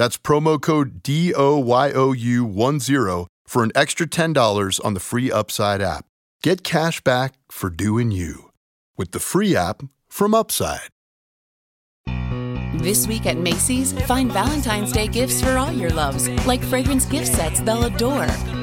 That's promo code DOYOU10 for an extra $10 on the free Upside app. Get cash back for doing you with the free app from Upside. This week at Macy's, find Valentine's Day gifts for all your loves, like fragrance gift sets they'll adore.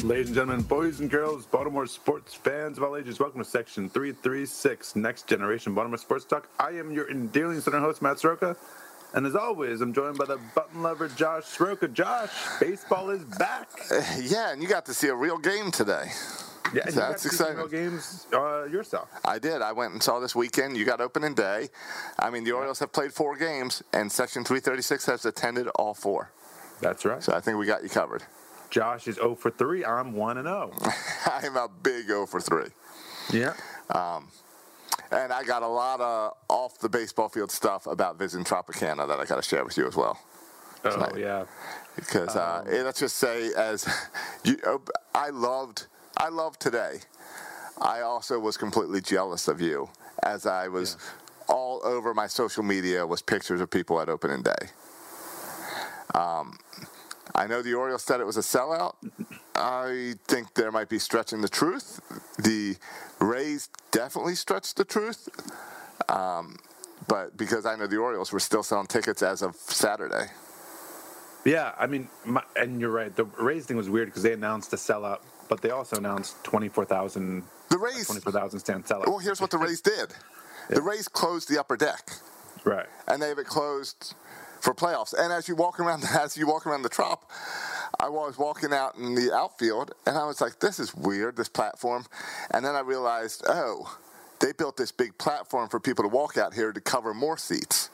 Ladies and gentlemen, boys and girls, Baltimore sports fans of all ages, welcome to Section 336, Next Generation Baltimore Sports Talk. I am your endearing center host, Matt Soroka. And as always, I'm joined by the button lover, Josh Soroka. Josh, baseball is back. Yeah, and you got to see a real game today. Yeah, and So you got that's to see exciting. real games uh, yourself. I did. I went and saw this weekend. You got opening day. I mean, the Orioles have played four games, and Section 336 has attended all four. That's right. So I think we got you covered. Josh is 0 for 3. I'm 1 and oh. 0. I'm a big 0 for 3. Yeah. Um, And I got a lot of off the baseball field stuff about visiting Tropicana that I got to share with you as well. Oh, Tonight. yeah. because uh, Um, let's just say as you, I loved I loved today. I also was completely jealous of you as I was all over my social media was pictures of people at opening day. Um, I know the Orioles said it was a sellout. I think there might be stretching the truth. The Rays definitely stretched the truth. Um, but because I know the Orioles were still selling tickets as of Saturday. Yeah, I mean, my, and you're right. The Rays thing was weird because they announced a sellout, but they also announced 24,000 The Rays 24,000 stand sellout. Well, here's what the Rays did. The Rays closed the upper deck, Right. and they have it closed for playoffs. And as you walk around, as you walk around the trop, I was walking out in the outfield, and I was like, "This is weird, this platform." And then I realized, oh, they built this big platform for people to walk out here to cover more seats.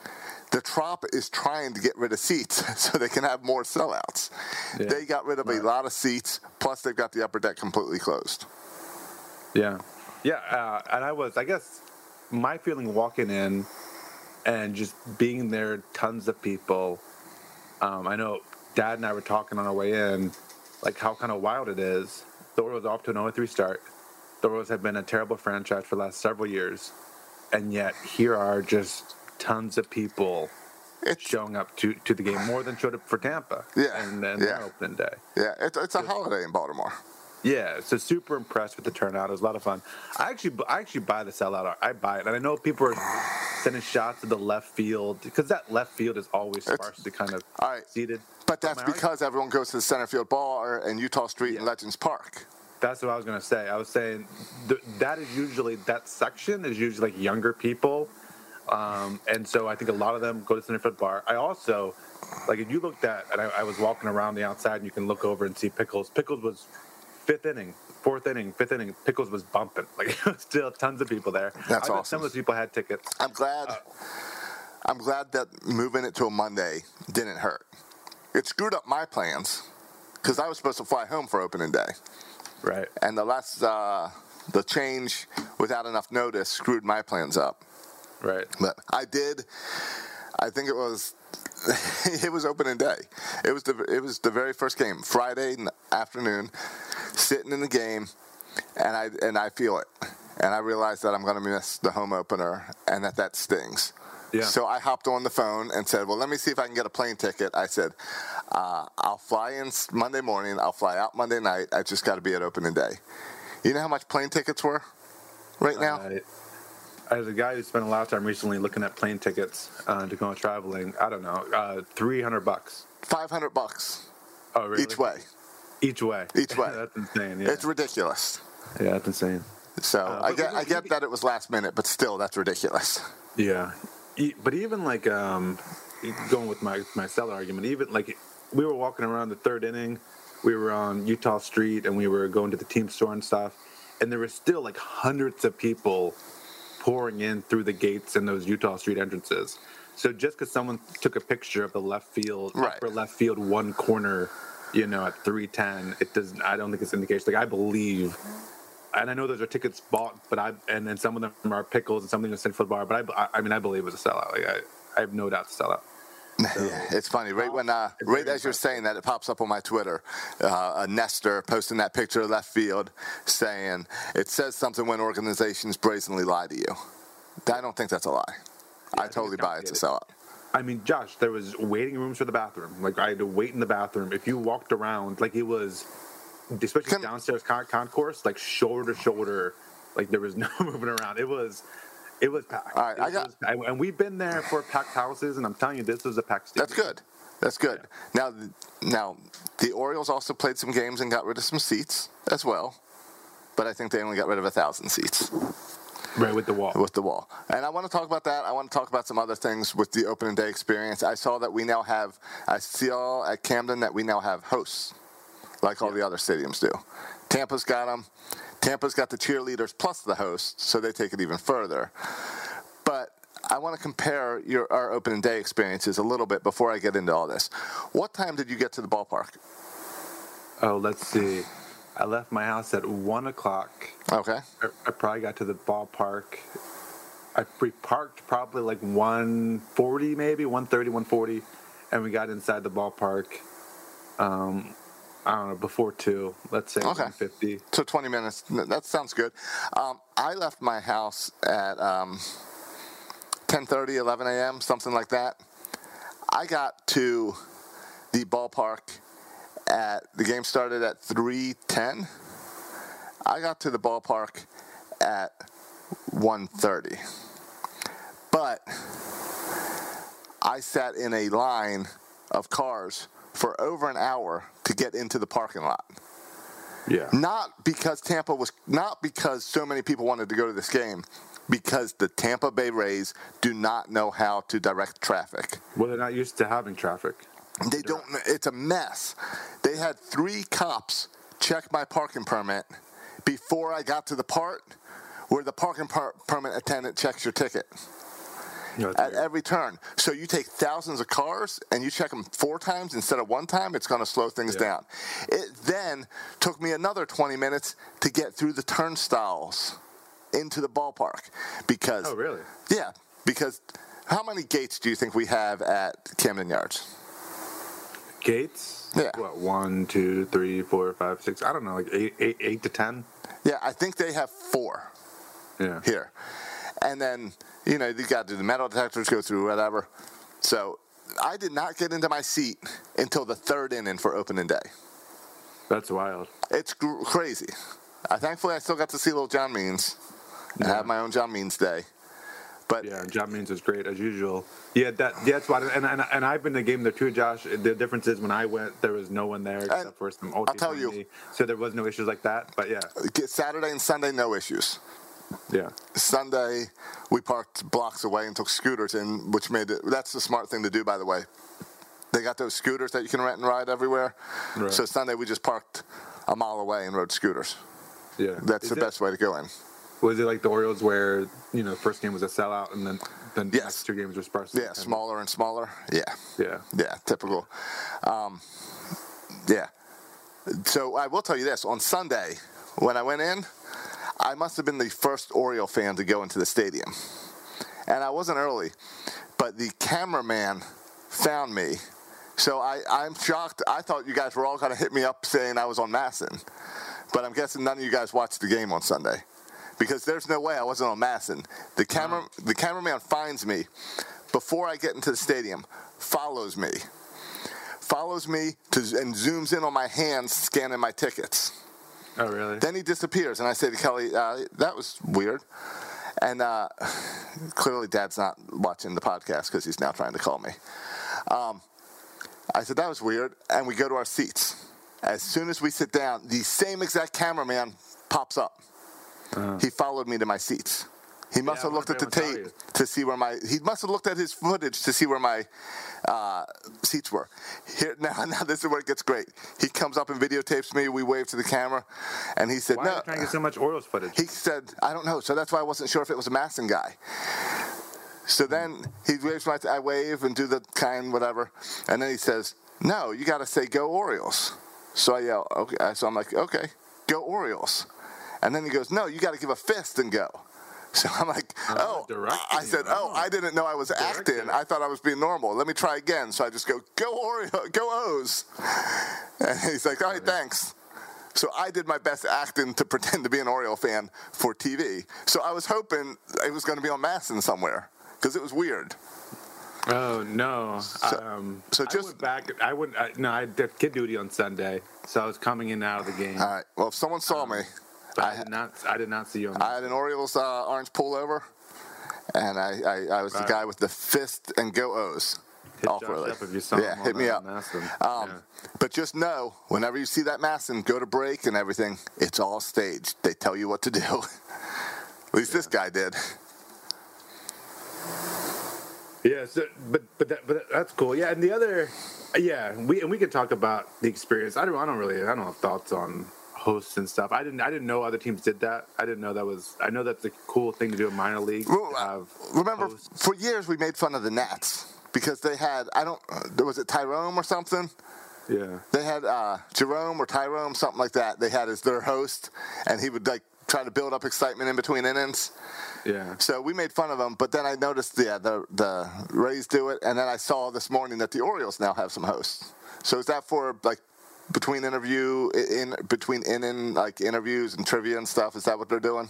The trop is trying to get rid of seats so they can have more sellouts. Yeah. They got rid of a lot of seats, plus they've got the upper deck completely closed. Yeah. Yeah. Uh, and I was, I guess, my feeling walking in and just being there, tons of people. Um, I know Dad and I were talking on our way in, like how kind of wild it is. The Orioles off to an 0 3 start. The Orioles have been a terrible franchise for the last several years. And yet, here are just tons of people It's showing up to, to the game, more than showed up for Tampa. Yeah, And then yeah. opening day. yeah, it's, it's a holiday in Baltimore. Yeah, so super impressed with the turnout. It was a lot of fun. I actually, I actually buy the sellout. I buy it, and I know people are sending shots to the left field because that left field is always sparsely kind of all right. seated. But that's because everyone goes to the center field bar and Eutaw Street and Legends Park. That's what I was gonna say. I was saying th- that is usually that section is usually like younger people, um, and so I think a lot of them go to center field bar. I also like if you looked at and I, I was walking around the outside and you can look over and see Pickles. Pickles was fifth inning, fourth inning, fifth inning, Pickles was bumping. Like still tons of people there. That's I awesome. Some of those people had tickets. I'm glad. I'm glad that moving it to a Monday didn't hurt. It screwed up my plans because I was supposed to fly home for opening day, Right. and the last uh, the change without enough notice screwed my plans up. Right. But I did. I think it was. it was opening day. It was the it was the very first game, Friday afternoon, sitting in the game, and I and I feel it, and I realize that I'm going to miss the home opener, and that that stings. Yeah. So I hopped on the phone and said, "Well, let me see if I can get a plane ticket." I said, uh, "I'll fly in Monday morning. I'll fly out Monday night. I just got to be at opening day." You know how much plane tickets were right now? Uh, as a guy who spent a lot of time recently looking at plane tickets uh, to go traveling, I don't know, uh, three hundred bucks. Five hundred bucks Oh, really? each way. Each way. Each way. that's insane. Yeah. It's ridiculous. yeah, that's insane. So Uh, I get I get that it was last minute, but still, that's ridiculous. Yeah, but even like um, going with my my seller argument, even like we were walking around the third inning, we were on Eutaw Street and we were going to the team store and stuff, and there were still like hundreds of people pouring in through the gates and those Eutaw Street entrances. So just because someone took a picture of the left field, Right. upper left field one corner, you know, at three ten, it doesn't. I don't think it's indication. Like I believe and I know those are tickets bought, but I and then some of them are pickles and some of them are the Bar. But I, I mean, I believe it was a sellout. Like I, I have no doubt it's a sellout. Yeah, it's funny. Right when, uh, right as you're saying that, it pops up on my Twitter. Uh, a Nestor posting that picture of left field, saying it says something when organizations brazenly lie to you. I don't think that's a lie. I think totally buy it's a sellout. I mean, Josh, there was waiting rooms for the bathroom. Like I had to wait in the bathroom. If you walked around, like it was, especially Can- downstairs con- concourse, like shoulder to shoulder, like there was no moving around. It was, it was packed. All right, I got- was- and we've been there for packed houses, and I'm telling you, this was a packed. Stadium. That's good. That's good. Now, now the Orioles also played some games and got rid of some seats as well, but I think they only got rid of a thousand seats. Right with the wall. with the wall. And I want to talk about that. I want to talk about some other things with the opening day experience. I saw that we now have, I saw at Camden that we now have hosts, like all the other stadiums do. Tampa's got them. Tampa's got the cheerleaders plus the hosts, so they take it even further. But I want to compare your our opening day experiences a little bit before I get into all this. What time did you get to the ballpark? Oh, let's see. I left my house at one o'clock. Okay. I, I probably got to the ballpark. I we parked probably like 140 maybe 130 140 and we got inside the ballpark um I don't know before 2 let's say Okay. 150 So 20 minutes. That sounds good. Um, I left my house at um, 10:30, 11 a.m., something like that. I got to the ballpark at the game started at 3:10. I got to the ballpark at 1:30. But I sat in a line of cars for over an hour to get into the parking lot yeah not because Tampa was not because so many people wanted to go to this game, because the Tampa Bay Rays do not know how to direct traffic. well they're not used to having traffic They don't. It's a mess. They had three cops check my parking permit before I got to the part where the parking per- permit attendant checks your ticket at every turn. So you take thousands of cars and you check them four times instead of one time, it's going to slow things Yeah. down. It then took me another 20 minutes to get through the turnstiles into the ballpark because oh really yeah, because how many gates do you think we have at Camden Yards? gates Yeah. what one two three four five six I don't know like eight eight, eight to ten Yeah, I think they have 4 yeah here. And then, you know, you got to do the metal detectors, go through whatever. So I did not get into my seat until the third inning for opening day. that's wild It's gr- crazy. I thankfully I still got to see little John Means and have my own John Means day. But Yeah, John Means is great as usual. Yeah, that yeah, that's why. And, and and I've been to the game there too, Josh. The difference is when I went, there was no one there except for some old I'll tell you- me. so there was no issues like that. But yeah, Saturday and Sunday, no issues. Yeah, Sunday, we parked blocks away and took scooters in, which made it. That's the smart thing to do, by the way. They got those scooters that you can rent and ride everywhere. Right. So Sunday, we just parked a mile away and rode scooters. Yeah, That's Is the best way to go in. Was it like the Orioles where you know the first game was a sellout and then the Yes. next two games were sparse? Yeah, smaller and smaller. Yeah. Yeah. Yeah, typical. Um, yeah. So I will tell you this: on Sunday, when I went in, I must have been the first Oriole fan to go into the stadium, and I wasn't early, but the cameraman found me. So I, I'm shocked. I thought you guys were all going to hit me up saying I was on MASN, but I'm guessing none of you guys watched the game on Sunday, because there's no way I wasn't on MASN. The camera, mm. the cameraman finds me before I get into the stadium, follows me, follows me to, and zooms in on my hands scanning my tickets. Oh really? Then he disappears, and I say to Kelly, uh, "That was weird." And uh, clearly, Dad's not watching the podcast because he's now trying to call me. Um, I said that was weird, and we go to our seats. As soon as we sit down, the same exact cameraman pops up. He followed me to my seats. He must. Yeah, have looked at the I wonder if tape to see where my. He must have looked at his footage to see where my uh, seats were. Here now, now this is where it gets great. He comes up and videotapes me. We wave to the camera, and he said, Why "No." are you trying to get so much Orioles footage? He said, I don't know. So that's why I wasn't sure if it was a MASN guy. So then he waves my, I wave and do the kind whatever. And then he says, no, you got to say go Orioles. So I yell, okay. So I'm like, okay, go Orioles. And then he goes, no, you got to give a fist and go. So I'm like, Oh, directing I said, oh. I didn't know I was acting. I thought I was being normal. Let me try again. So I just go, go Oreo, go O's. And he's like, all right, thanks. So I did my best acting to pretend to be an Oriole fan for TV. So I was hoping it was going to be on MASN somewhere because it was weird. Oh no! So- um, so I just- went back. I went. I, no, I did kid duty on Sunday, so I was coming in and out of the game. All right. Well, if someone saw me, but I, I- did not. I did not see you on. I had an Orioles uh, orange pullover, and I, I, I was the Right. guy with the fist and go O's. Hit Off up if you saw yeah, hit me up. Um, Yeah. But just know, whenever you see that MASN, go to break and everything, it's all staged. They tell you what to do. At least this guy did. Yeah, so, but but that, but that's cool. Yeah, and the other, yeah, we and we could talk about the experience. I don't I don't really I don't have thoughts on hosts and stuff. I didn't I didn't know other teams did that. I didn't know that was. I know that's a cool thing to do in minor league. Well, have Remember, hosts. for years we made fun of the Nats because they had I don't uh, was it Tyrone or something? Yeah. They had uh, Jerome or Tyrone, something like that. They had as their host, and he would like try to build up excitement in between innings. Yeah. So we made fun of them, but then I noticed, yeah, the the Rays do it, and then I saw this morning that the Orioles now have some hosts. So is that for like between interview in between inning like interviews and trivia and stuff? Is that what they're doing?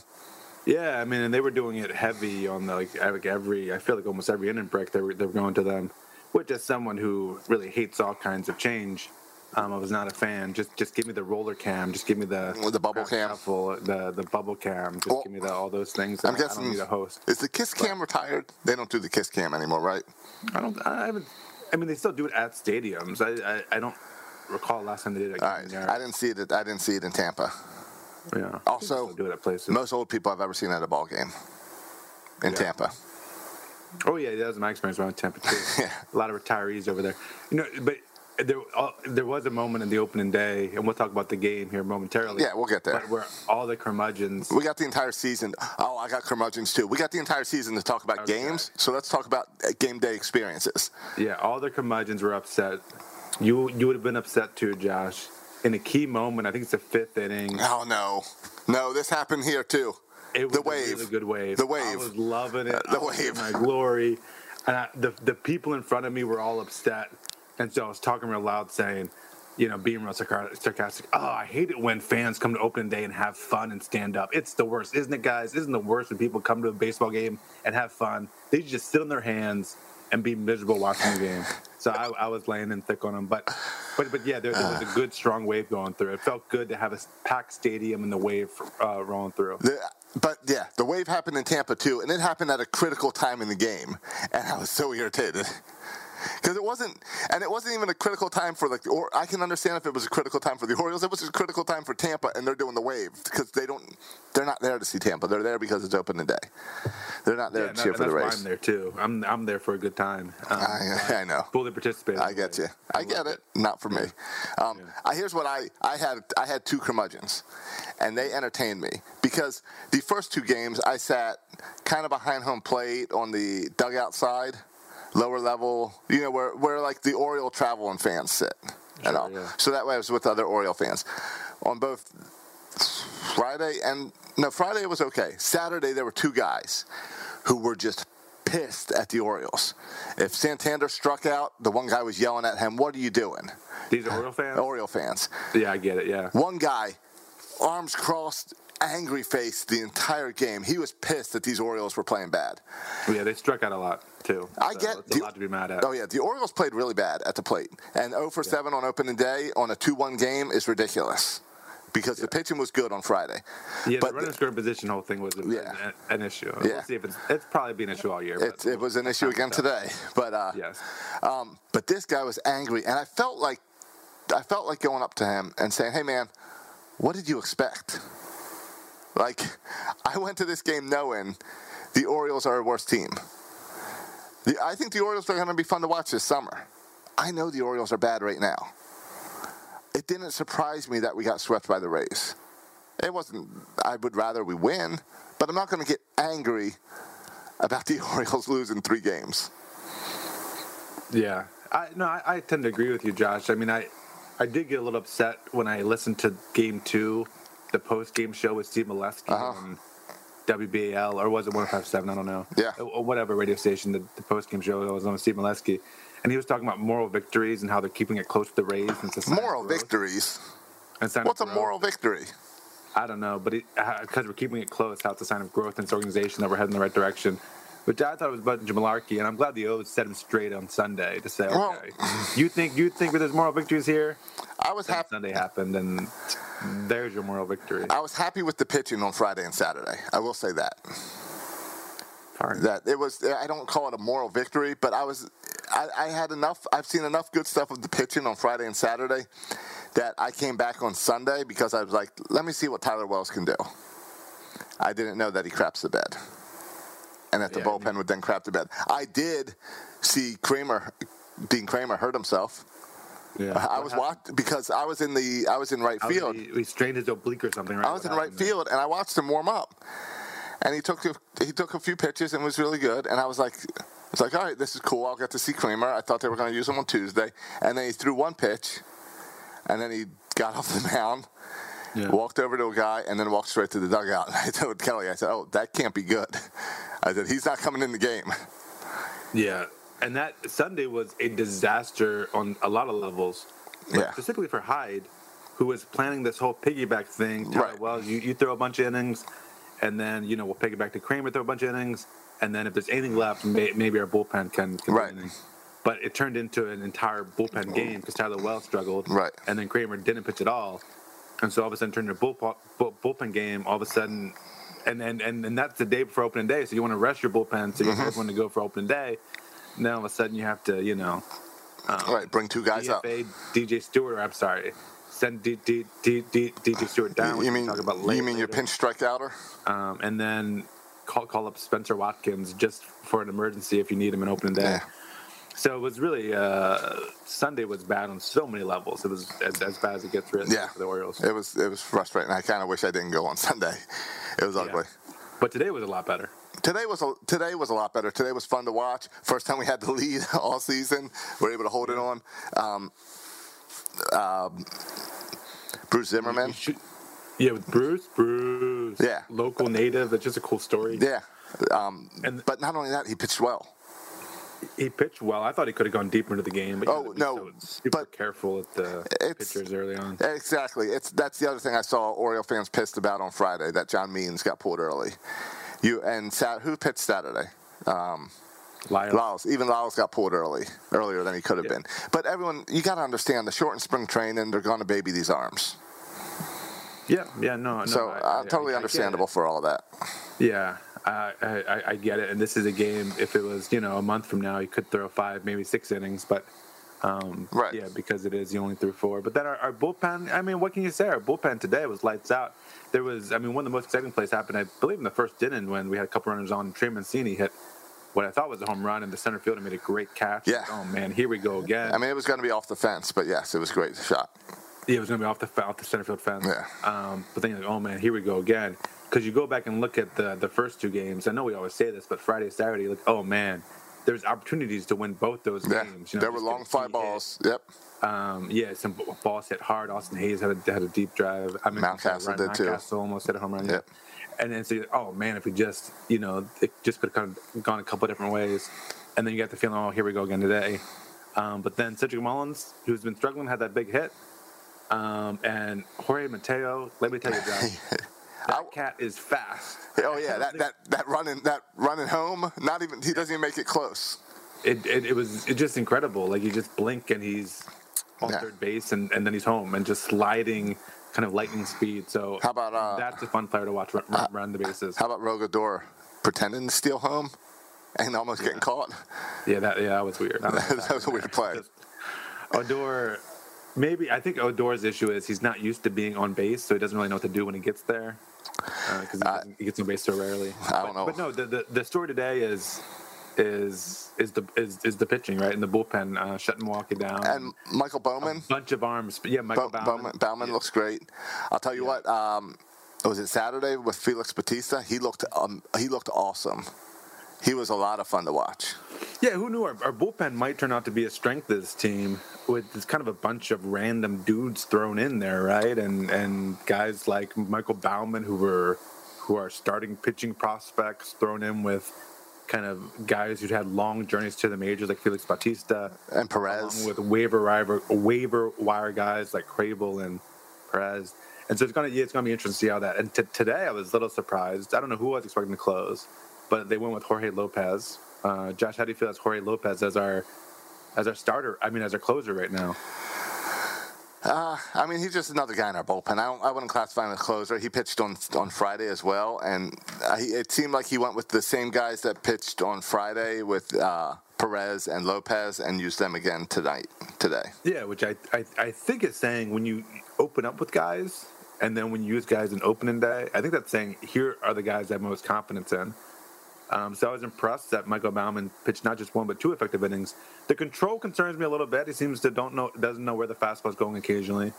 Yeah, I mean, and they were doing it heavy on the, like like every. I feel like almost every inning break they were they were going to them. Which, as someone who really hates all kinds of change, um, I was not a fan. Just just give me the roller cam. Just give me the The bubble cam. shuffle, the the bubble cam. Just Well, give me the, all those things. I'm I- I guessing don't need a host. is the Kiss Cam retired? They don't do the Kiss Cam anymore, right? I don't. I haven't. I mean, they still do it at stadiums. I I, I don't recall last time they did it. All right, I didn't see it. I didn't see it in Tampa. Yeah. Also, do it at places. Most old people I've ever seen at a ball game in Yeah. Tampa. Oh yeah, that was my experience around Tampa too. Yeah. A lot of retirees over there. You know, but there uh, there was a moment in the opening day, and we'll talk about the game here momentarily. Yeah, we'll get there. But where all the curmudgeons. We got the entire season. Oh, I got curmudgeons too. We got the entire season to talk about Okay. games. So let's talk about uh, game day experiences. Yeah, all the curmudgeons were upset. You you would have been upset too, Josh. In a key moment, I think it's the fifth inning. Oh no, no, this happened here too. It was the a wave. really good wave. The wave. I was loving it. Uh, the wave. My glory. And I, the the people in front of me were all upset, and so I was talking real loud, saying, you know, being real sarcastic. Oh, I hate it when fans come to opening day and have fun and stand up. It's the worst, isn't it, guys? Isn't the worst when people come to a baseball game and have fun? They just sit on their hands and be miserable watching the game. So I, I was laying in thick on them, but but but yeah, there, there was a good strong wave going through. It felt good to have a packed stadium and the wave uh, rolling through. The, but yeah, the wave happened in Tampa too, and it happened at a critical time in the game, and I was so irritated because it wasn't, and it wasn't even a critical time for like. The Or I can understand if it was a critical time for the Orioles. It was a critical time for Tampa, and they're doing the wave because they don't. They're not there to see Tampa. They're there because it's open today. They're not there Yeah, to cheer and for the why I'm there too. I'm I'm there for a good time. Um, I, I know. fully participate. I get you. I get it. Not for me. Um, I, here's what I, I had. I had two curmudgeons, and they entertained me because the first two games I sat kind of behind home plate on the dugout side, lower level. You know where where like the Oriole travel and fans sit. and all. yeah. So that way I was with other Oriole fans. On both Friday and no Friday it was okay. Saturday there were two guys who were just pissed at the Orioles. If Santander struck out, the one guy was yelling at him, "What are you doing?" These are Oriole fans. Oriole fans. Yeah, I get it. Yeah. One guy, arms crossed, angry face the entire game. He was pissed that these Orioles were playing bad. Yeah, they struck out a lot too. I so get it's a lot to be mad at. Oh yeah, the Orioles played really bad at the plate, and 0 for 7 on opening day on a 2-1 game is ridiculous because the pitching was good on Friday. Yeah, but the running scoring position whole thing was a, Yeah. an, an issue. Yeah. We'll see if it's it's probably been an issue all year. it, it was an issue again today. But uh, Yes. Um, but this guy was angry, and I felt like I felt like going up to him and saying, "Hey, man, what did you expect?" Like, I went to this game knowing the Orioles are a worse team. The, I think the Orioles are going to be fun to watch this summer. I know the Orioles are bad right now. It didn't surprise me that we got swept by the Rays. It wasn't. I would rather we win, but I'm not going to get angry about the Orioles losing three games. Yeah, I no, I, I tend to agree with you, Josh. I mean, I I did get a little upset when I listened to Game Two, the post game show with Steve Melewski Uh-huh. on WBAL or was it 157? I don't know. Yeah. or whatever radio station. The, the post game show was on with Steve Melewski, and he was talking about moral victories and how they're keeping it close to the Rays. And it's a sign of Moral victories. And sign of What's a moral victory? I don't know, but because uh, we're keeping it close, how it's a sign of growth in this organization that we're heading in the right direction. Which I thought it was a bunch of malarkey, and I'm glad the O's set him straight on Sunday to say, Well- okay, you think you think there's moral victories here? I was happy. Sunday happened, and there's your moral victory. I was happy with the pitching on Friday and Saturday. I will say that. That it was. I don't call it a moral victory, but I was. I, I had enough. I've seen enough good stuff of the pitching on Friday and Saturday that I came back on Sunday because I was like, let me see what Tyler Wells can do. I didn't know that he craps the bed, and that the Yeah, bullpen would then crap the bed. I did see Kremer, Dean Kremer, hurt himself. Yeah. I was watching because I was in the I was in right field. He, he strained his oblique or something, right? I was What in right happened there? field and I watched him warm up, and he took a, he took a few pitches and was really good. And I was like, it's like, all right, this is cool. I'll get to see Kremer. I thought they were going to use him on Tuesday, and then he threw one pitch, and then he got off the mound, Yeah. walked over to a guy, and then walked straight to the dugout. And I told Kelly, I said, oh, that can't be good. I said, he's not coming in the game. Yeah, and that Sunday was a disaster on a lot of levels. Yeah. Specifically for Hyde, who was planning this whole piggyback thing. Tyler Right. Wells, you, you throw a bunch of innings, and then you know we'll piggyback to Kremer, throw a bunch of innings, and then if there's anything left, may, maybe our bullpen can, can Right. But it turned into an entire bullpen game because Tyler Wells struggled, Right. And then Kremer didn't pitch at all, and so all of a sudden turn your a bull, bull, bullpen game. All of a sudden, and and, and and that's the day before opening day, so you want to rest your bullpen, so you Mm-hmm. want everyone to go for opening day. Now all of a sudden you have to, you know, All right, bring two guys up. DFA DJ Stewart. I'm sorry, send D, D, D, D, DJ Stewart down. You mean talk about you mean your pinch strikeouter? Um, and then call call up Spencer Watkins just for an emergency if you need him in opening day. Yeah. So it was really uh, Sunday was bad on so many levels. It was as, as bad as it gets for, Yeah. for the Orioles. It was it was frustrating. I kind of wish I didn't go on Sunday. It was ugly. But today was a lot better. Today was a, today was a lot better. Today was fun to watch. First time we had the lead all season. We were able to hold it on. Um, um, Bruce Zimmermann. Yeah, with Bruce, Bruce, Yeah. local native. It's just a cool story. Yeah. Um, And- but not only that, he pitched well. He pitched well. I thought he could have gone deeper into the game, but Oh, no, so super but careful with the pitchers early on. Exactly. It's that's the other thing I saw Oriole fans pissed about on Friday that John Means got pulled early. You and Sat, who pitched Saturday? Um, Lyles. Lyles. Even Lyles got pulled early, earlier than he could have Yeah. been. But everyone, you got to understand the shortened spring training. They're going to baby these arms. Yeah, yeah, no, no. so I- uh, I- I- totally I it. understandable for all that. Yeah, I, I, I get it, and this is a game. If it was, you know, a month from now, you could throw five, maybe six innings, but um, Right. yeah, because it is, you only threw four. But then our, our bullpen, I mean, what can you say? Our bullpen today was lights out. There was, I mean, one of the most exciting plays happened, I believe, in the first inning when we had a couple runners on. Trey Mancini hit what I thought was a home run in the center field and made a great catch. Yeah. Oh man, here we go again. I mean, it was going to be off the fence, but yes, it was a great shot. Yeah, it was going to be off the off the center field fence. Yeah. Um, but then you're like, oh man, here we go again. Because you go back and look at the the first two games. I know we always say this, but Friday, Saturday, like, oh man, there's opportunities to win both those Yeah, games. You know, there were long fly key hit. balls. Yep. Um, yeah, some b- balls hit hard. Austin Hays had a, had a deep drive. I mean, Mountcastle did too. Mountcastle almost hit a home run. Yep. And then so, oh man, if we just, you know, it just could have gone a couple different ways. And then you got the feeling, oh, here we go again today. Um, but then Cedric Mullins, who's been struggling, had that big hit. Um, and Jorge Mateo, let me tell you, Josh, that cat is fast. Oh yeah, that, that that running that running home. Not even he doesn't even make it close. It, it, it was it's just incredible. Like you just blink and he's on Yeah. third base, and, and then he's home and just sliding, kind of lightning speed. So How about, uh, that's a fun player to watch run, run, run the bases. How about Rogador pretending to steal home and almost getting caught? Yeah, that yeah, that was weird. I don't that was a weird play. Odor, maybe I think Odor's issue is he's not used to being on base, so he doesn't really know what to do when he gets there because he, he gets on base so rarely. I don't but, know. But no, the, the the story today is is is the is, is the pitching right in the bullpen uh, shutting Milwaukee down And Michael Bowman, a bunch of arms. But yeah, Michael Bo- Baumann. Bowman, Baumann Yeah. looks great. I'll tell you what. Um, was it Saturday with Felix Bautista? He looked um, he looked awesome. He was a lot of fun to watch. Yeah, who knew our, our bullpen might turn out to be a strength of this team with this kind of a bunch of random dudes thrown in there, right? And and guys like Michael Baumann who were who are starting pitching prospects thrown in with kind of guys who'd had long journeys to the majors like Felix Bautista And Perez. along with waiver wire waiver wire guys like Krehbiel and Perez. And so it's gonna yeah, it's gonna be interesting to see how that. And t- today I was a little surprised. I don't know who I was expecting to close, but they went with Jorge Lopez. Uh, Josh, how do you feel as Jorge Lopez as our as our starter? I mean, as our closer right now. Uh, I mean, he's just another guy in our bullpen. I, don't, I wouldn't classify him as a closer. He pitched on on Friday as well, and uh, he, it seemed like he went with the same guys that pitched on Friday with uh, Perez and Lopez, and used them again tonight today. Yeah, which I, I I think is saying when you open up with guys and then when you use guys in opening day, I think that's saying here are the guys I have most confidence in. Um, so I was impressed that Michael Baumann pitched not just one but two effective innings. The control concerns me a little bit. He seems to don't know doesn't know where the fastball's going occasionally.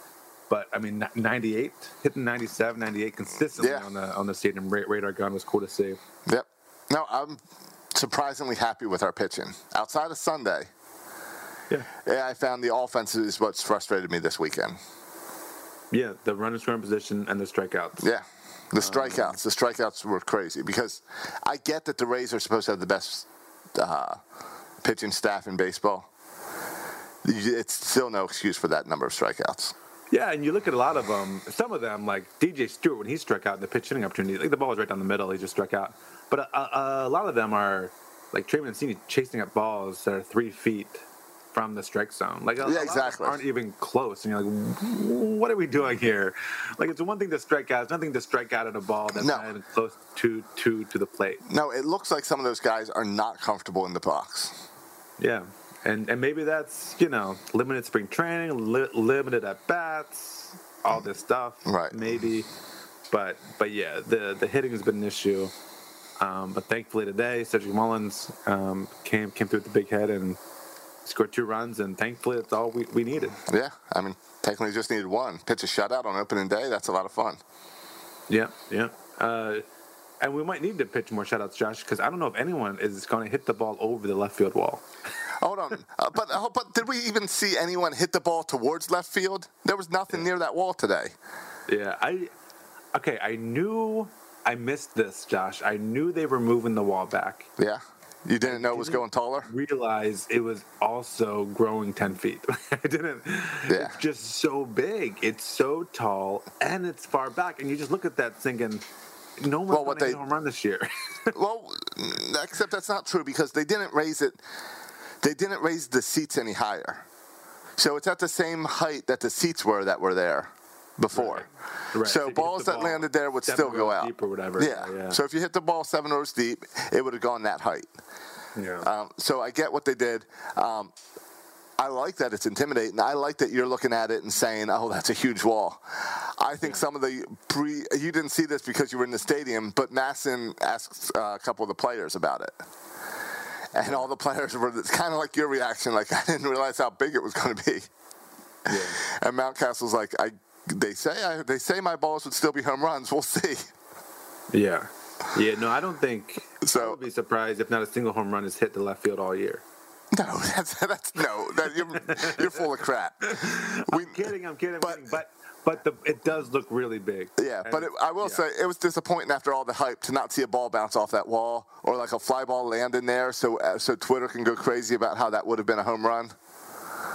But I mean, 98 hitting 97, 98 consistently Yeah. on the on the stadium ra- radar gun was cool to see. Yep. No, I'm surprisingly happy with our pitching. Outside of Sunday, Yeah, yeah, I found the offense is what's frustrated me this weekend. yeah, the runner scoring position and the strikeouts. Yeah. The strikeouts. The strikeouts were crazy because I get that the Rays are supposed to have the best uh, pitching staff in baseball. It's still no excuse for that number of strikeouts. Yeah, and you look at a lot of them. Some of them, like DJ Stewart, when he struck out in the pitch hitting opportunity, like the ball was right down the middle, he just struck out. But a, a, a lot of them are like Trey Mancini chasing up balls that are three feet from the strike zone. Like a, a lot of them exactly. aren't even close, and you're like, what are we doing here? Like it's one thing to strike out, it's nothing to strike out at a ball that's No. not even close to to to the plate. No, it looks like some of those guys are not comfortable in the box. Yeah, and and maybe that's you know limited spring training, li- limited at bats, all this stuff. Right. Maybe, but but yeah, the the hitting has been an issue. Um, but thankfully today, Cedric Mullins um, came came through with the big head and scored two runs, and thankfully that's all we, we needed. Yeah, I mean, technically just needed one. Pitch a shutout on opening day. That's a lot of fun. Yeah, yeah. Uh, and we might need to pitch more shutouts, Josh, because I don't know if anyone is going to hit the ball over the left field wall. Hold on, uh, but uh, but did we even see anyone hit the ball towards left field? There was nothing near that wall today. Yeah, I okay. I knew I missed this, Josh. I knew they were moving the wall back. Yeah, you didn't know it was going taller. Realize it was also growing ten feet. I didn't. Yeah. It's just so big. It's so tall, and it's far back. And you just look at that thinking, no one's Well, going what to they- home run this year. Well, except that's not true because they didn't raise it. They didn't raise the seats any higher, so it's at the same height that the seats were that were there. Before. Right. So if you hit balls that ball landed there would still go out. deep or whatever. Yeah. yeah. So if you hit the ball seven rows deep, it would have gone that height. yeah. Um, so I get what they did. Um, I like that it's intimidating. I like that you're looking at it and saying, "Oh, that's a huge wall." I think some of the pre you didn't see this because you were in the stadium, but MASN asked uh, a couple of the players about it, and all the players were it's kind of like your reaction, like I didn't realize how big it was going to be. yeah. And Mountcastle's like, I they say I, they say my balls would still be home runs. We'll see. Yeah. Yeah, no, I don't think. So- I would be surprised if not a single home run is hit to left field all year. No, that's that's no. That, you're, you're full of crap. We, I'm kidding. I'm kidding. But-. But but the, it does look really big. Yeah, And but it, I will yeah. say it was disappointing after all the hype to not see a ball bounce off that wall or like a fly ball land in there, so uh, so Twitter can go crazy about how that would have been a home run.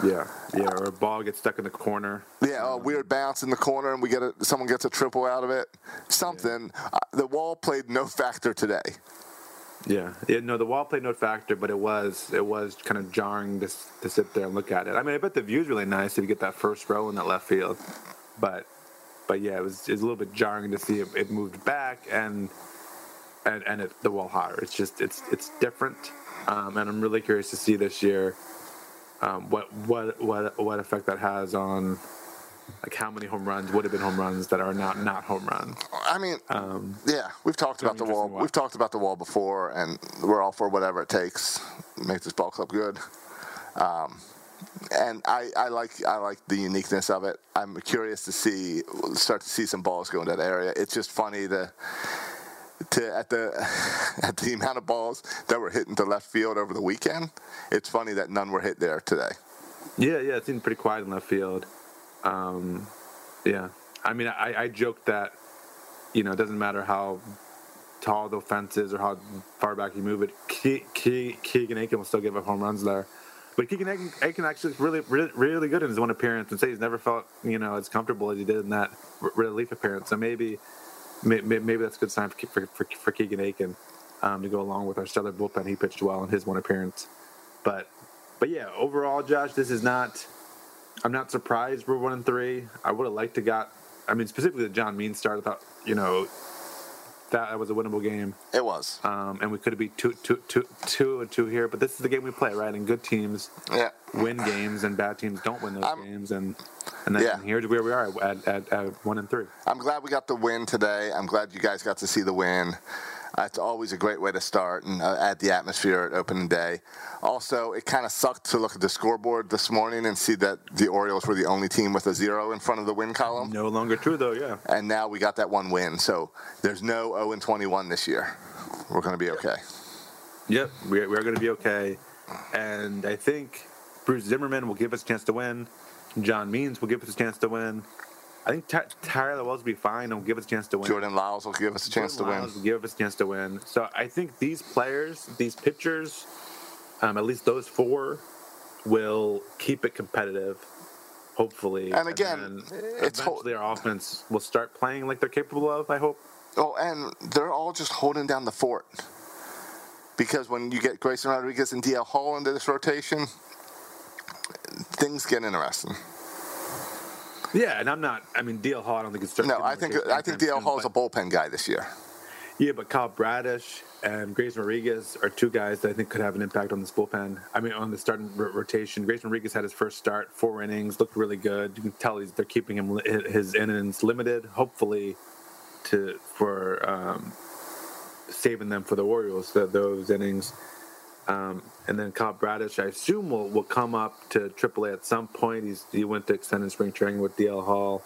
Yeah, yeah, or a ball gets stuck in the corner. Yeah, a weird bounce in the corner and we get a, someone gets a triple out of it. Something. Uh, the wall played no factor today. Yeah, yeah. No, the wall played no factor, but it was it was kind of jarring to to sit there and look at it. I mean, I bet the view's really nice if you get that first row in that left field, but but yeah, it was it was a little bit jarring to see it, it moved back and and and it, the wall higher. It's just it's it's different, um, and I'm really curious to see this year um, what what what what effect that has on like how many home runs would have been home runs that are not not home runs. I mean, Um, yeah, we've talked about the wall. watch. We've talked about the wall before, and we're all for whatever it takes to make this ball club good. Um, and I, I like I like the uniqueness of it. I'm curious to see start to see some balls go in that area. It's just funny to to at the at the amount of balls that were hitting into left field over the weekend. It's funny that none were hit there today. Yeah, yeah, it seemed pretty quiet in left field. Um, yeah, I mean, I, I joked that you know it doesn't matter how tall the fence is or how far back you move it, Ke- Ke- Keegan Akin will still give up home runs there. But Keegan Akin, Akin actually is really, really, really good in his one appearance, and say he's never felt you know as comfortable as he did in that relief appearance. So maybe, may- may- maybe that's a good sign for for, for, Keegan Akin um, to go along with our stellar bullpen. He pitched well in his one appearance, but but yeah, overall, Josh, this is not. I'm not surprised we're one and three. I would have liked to got. I mean, specifically the John Mean start. I thought you know that was a winnable game, It was. um, and we could have been two, two, two, two and two here. But this is the game we play, right? And good teams Yeah. win games, and bad teams don't win those I'm- games. And and then Yeah. here's where we are at, at, at one and three. I'm glad we got the win today. I'm glad you guys got to see the win. Uh, it's always a great way to start and uh, add the atmosphere at opening day. Also, it kind of sucked to look at the scoreboard this morning and see that the Orioles were the only team with a zero in front of the win column. No longer true though. Yeah. And now we got that one win. So there's no 0 and 21 this year. We're going to be okay. Yep, we're, we're going to be okay. And I think Bruce Zimmermann will give us a chance to win. John Means will give us a chance to win. I think Ty- Tyler Wells will be fine and will give us a chance to win. Jordan Lyles will give us a chance to Jordan win. Lyles will give us a chance to win. So I think these players, these pitchers, um, at least those four, will keep it competitive. Hopefully, And again, then it's ho- our offense will start playing like they're capable of. I hope. Oh, and they're all just holding down the fort. Because when you get Grayson Rodriguez and DL Hall into this rotation, things get interesting. Yeah, and I'm not. I mean, DL Hall. I don't think it's No, I think I think DL Hall is a bullpen guy this year. Yeah, but Kyle Bradish and Grayson Rodriguez are two guys that I think could have an impact on this bullpen. I mean, on the starting rotation. Grayson Rodriguez had his first start, four innings, looked really good. You can tell he's, they're keeping him li- his innings limited, hopefully, to for um, saving them for the Orioles that those innings. Um, and then Kyle Bradish, I assume, will, will come up to AAA at some point. He's he went to extended spring training with DL Hall,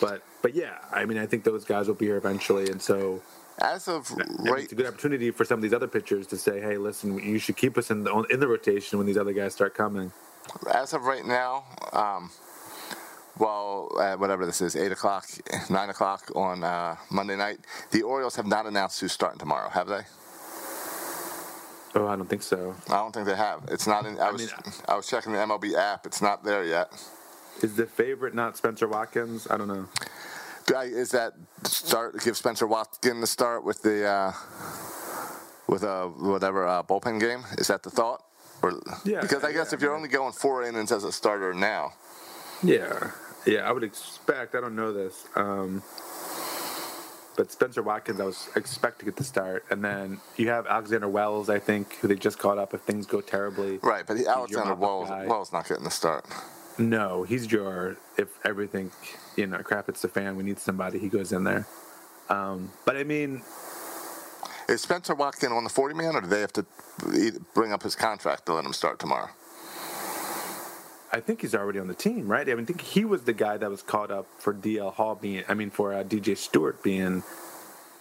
but but yeah, I mean, I think those guys will be here eventually, and so. As of right, It's a good opportunity for some of these other pitchers to say, "Hey, listen, you should keep us in the in the rotation when these other guys start coming." as of right now, um, well, uh, whatever this is, eight o'clock, nine o'clock on uh, Monday night, the Orioles have not announced who's starting tomorrow, have they? Oh, I don't think so. I don't think they have. It's not in. I was mean, I was checking the MLB app. It's not there yet. Is the favorite not Spencer Watkins? I don't know. Guy, Is that start? Give Spencer Watkins the start with the uh, with a whatever uh, bullpen game. Is that the thought? Or, Yeah, Because I guess yeah, if you're I only going four innings as a starter now, Yeah, Yeah, I would expect. I don't know this, um, but Spencer Watkins, I was expect to get the start, and then you have Alexander Wells, I think, who they just caught up if things go terribly. Right, but Alexander Wells, guy. Wells not getting the start. No, he's your if everything, you know, crap hits the fan, we need somebody. He goes in there. Um, but I mean, Is Spencer Watkins on the 40 man, or do they have to e- bring up his contract to let him start tomorrow? I think he's already on the team, right? I mean, I think he was the guy that was called up for DL Hall being, I mean, for uh, DJ Stewart being,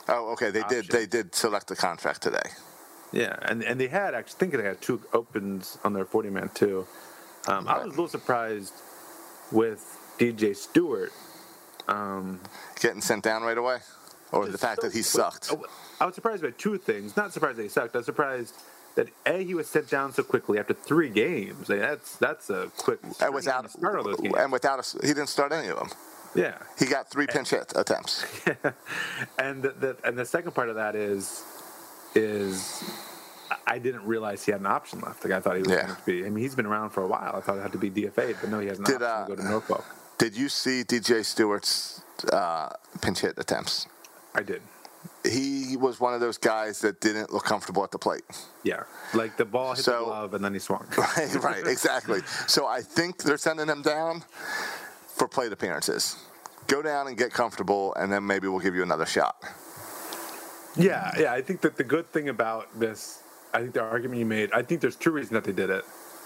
Oh, okay. They did. They did select the contract today. yeah, and and they had actually I think they had two opens on their 40 man too. Um, I was a little surprised with DJ Stewart. Getting sent down right away, or the fact that he sucked. I was surprised by two things. Not surprised that he sucked. I was surprised that a he was sent down so quickly after three games. Like, that's that's a quick. And without, start all those games. and without, a, he didn't start any of them. yeah, He got three pinch hit attempts. and the, the and the second part of that is is I- I didn't realize he had an option left. Like I thought he was Yeah. going to be. I mean, he's been around for a while. I thought it had to be DFA, but no, he has an Did, option uh, to go to Norfolk. Did you see DJ Stewart's uh, pinch hit attempts? I did. He was one of those guys that didn't look comfortable at the plate. Yeah, like the ball hit So- the glove and then he swung. Right, right, exactly. So I think they're sending him down for plate appearances. Go down and get comfortable, and then maybe we'll give you another shot. Yeah, yeah. I think that the good thing about this, I think the argument you made, I think there's two reasons that they did it.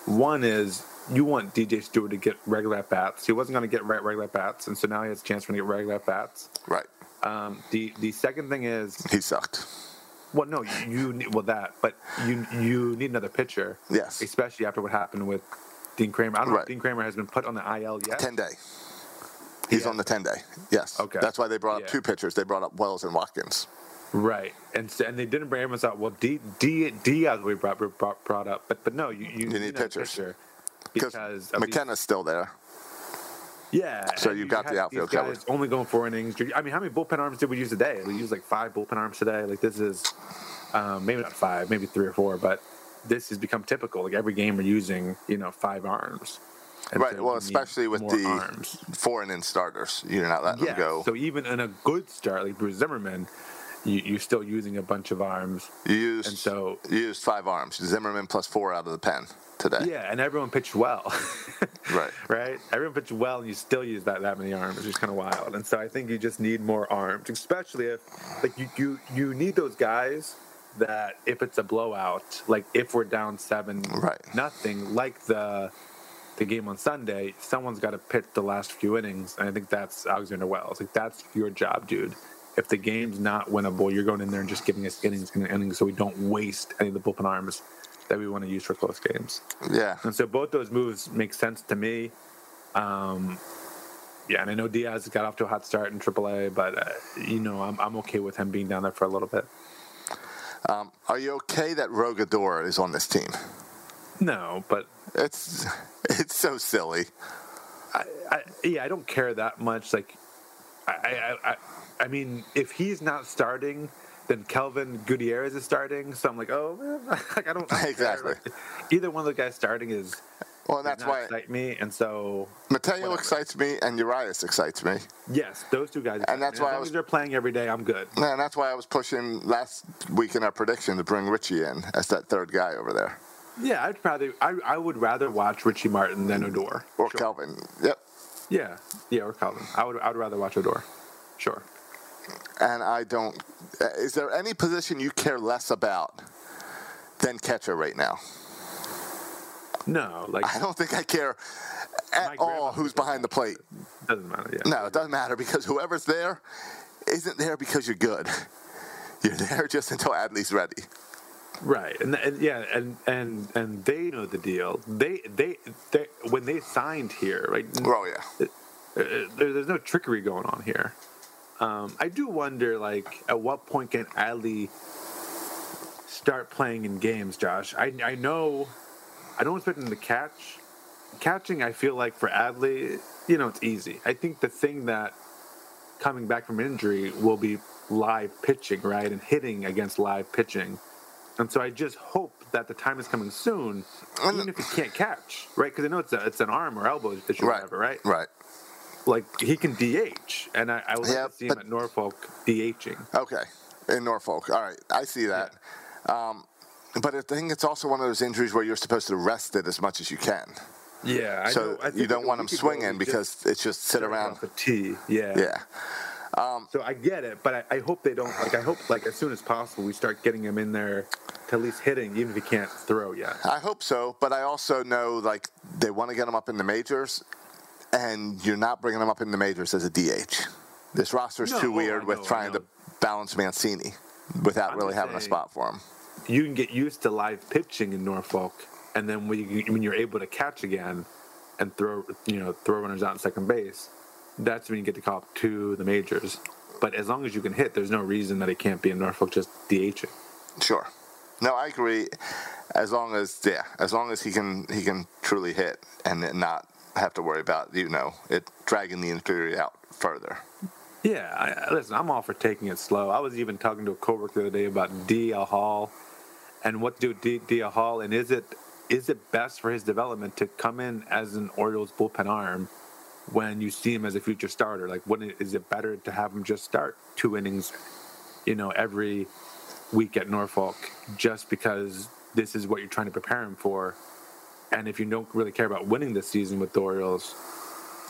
One is you want DJ Stewart to get regular at bats. He wasn't going to get regular at bats, and so now he has a chance for him to get regular at bats. Right. Um, the the second thing is, He sucked. well, no, you need well that, but you you need another pitcher. Yes. especially after what happened with Dean Kremer. I don't know Right. if Dean Kremer has been put on the IL yet. 10 day. He's Yeah. on the 10 day. Yes. Okay. That's why they brought up Yeah. two pitchers. They brought up Wells and Watkins. Right, and so, and they didn't bring everyone out. Well, D, D, Diaz we brought, brought brought up, but but no, you you, need another pitchers. pitcher Because because these- McKenna's still there. Yeah. So you've you got the outfield covered. Only going four innings. I mean, how many bullpen arms did we use today? We used like five bullpen arms today. Like this is um, maybe not five, maybe three or four, but this has become typical. Like every game we're using, you know, five arms. And Right. so Well, need especially with the arms. four and in starters. You're not letting Yeah. them go. So even in a good start like Bruce Zimmermann, you, you're still using a bunch of arms. you used, and so- you used five arms. Zimmermann plus four out of the pen today. Yeah, and everyone pitched well. Right. right? Everyone pitched well, and you still use that that many arms, which is kind of wild. And so I think you just need more arms, especially if like you you you need those guys that if it's a blowout, like if we're down seven Right. nothing, like the the game on Sunday, someone's got to pitch the last few innings, and I think that's Alexander Wells. Like that's your job, dude. If the game's not winnable, you're going in there and just giving us innings and innings, so we don't waste any of the bullpen arms that we want to use for close games. Yeah. And so both those moves make sense to me. Um, yeah, and I know Diaz got off to a hot start in AAA, but uh, you know I'm I'm okay with him being down there for a little bit. Are you okay that Rogador is on this team? No, but It's it's so silly. I, I yeah I don't care that much. Like I I, I I mean if he's not starting. Then Kelvin Gutierrez is starting, so I'm like, oh, like I don't don't care. Exactly. Either one of the guys starting is Well, and that's why excite me, and so Mateo whatever. excites me and Urias excites me. yes, those two guys. excite that's me. why as I long was- as they're playing every day, I'm good. Yeah, And that's why I was pushing last week in our prediction to bring Richie in as that third guy over there. Yeah, I'd rather I, I would rather watch Richie Martin than Odor. Or Sure. Kelvin. Yep. Yeah, yeah, or Calvin. I would I would rather watch Odor. Sure. And I don't. uh, Is there any position you care less about than catcher right now? No, like I don't think I care at all who's behind the plate. doesn't matter. Yeah. No, it doesn't matter because whoever's there isn't there because you're good. You're there just until Adley's ready. Right, and, and yeah, and and and they know the deal. They they, they when they signed here, right? Oh yeah. uh, there, there's no trickery going on here. Um, I do wonder, like, at what point can Adley start playing in games, Josh? I I know, I don't expect him to catch. Catching, I feel like for Adley, you know, it's easy. I think the thing that coming back from injury will be live pitching, right, and hitting against live pitching. And so I just hope that the time is coming soon, even if he can't catch, right? Because I know it's a, it's an arm or elbow issue, Right. whatever, right? Right. Like he can DH, and I, I would like Yeah, to see him at Norfolk DHing. Okay, in Norfolk. All right, I see that. Um, but I think it's also one of those injuries where you're supposed to rest it as much as you can. Yeah, I so know. I you don't want him swinging because just it's just sit around. a tee. Yeah. Yeah. So I get it, but I, I hope they don't. Like I hope like as soon as possible we start getting him in there to at least hitting, even if he can't throw yet. I hope so, but I also know like they want to get him up in the majors, and you're not bringing him up in the majors as a DH. This roster's No, too oh, weird with trying to balance Mancini without I'm really having a spot for him. You can get used to live pitching in Norfolk, and then when, you, when you're able to catch again and throw, you know, throw runners out in second base, that's when you get to call up to the majors. But as long as you can hit, there's no reason that he can't be in Norfolk just DHing. Sure. No, I agree. As long as yeah, as long as he can he can truly hit and not have to worry about you know it dragging the injury out further. Yeah, I, listen, I'm all for taking it slow. I was even talking to a coworker the other day about DL Hall and what do with D- DL Hall, and is it is it best for his development to come in as an Orioles bullpen arm when you see him as a future starter? Like, it, is it better to have him just start two innings, you know, every week at Norfolk, just because this is what you're trying to prepare him for? And if you don't really care about winning this season with the Orioles,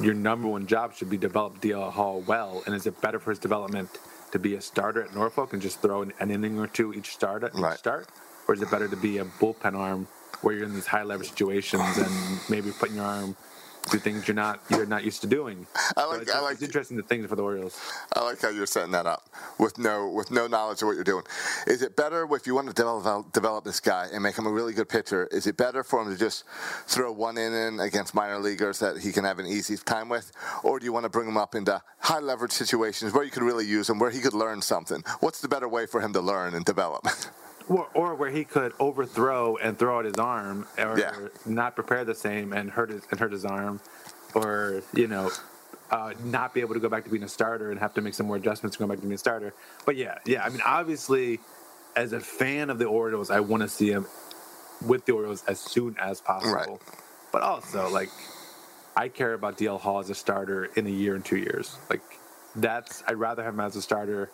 your number one job should be develop DL Hall well. And is it better for his development to be a starter at Norfolk and just throw an, an inning or two each start at each Right. start, or is it better to be a bullpen arm where you're in these high leverage situations and maybe putting your arm do things you're not you're not used to doing? I So like- it's, I like- it's interesting the things for the Orioles. I like how you're setting that up with no with no knowledge of what you're doing. Is it better if you want to develop develop this guy and make him a really good pitcher? Is it better for him to just throw one inning against minor leaguers that he can have an easy time with, or do you want to bring him up into high leverage situations where you could really use him, where he could learn something? What's the better way for him to learn and develop? Or, or where he could overthrow and throw out his arm, or Yeah. not prepare the same and hurt his and hurt his arm, or you know, uh, not be able to go back to being a starter and have to make some more adjustments to go back to being a starter. But yeah, yeah. I mean, obviously, as a fan of the Orioles, I want to see him with the Orioles as soon as possible. Right. But also, like, I care about DL Hall as a starter in a year and two years. Like, that's I'd rather have him as a starter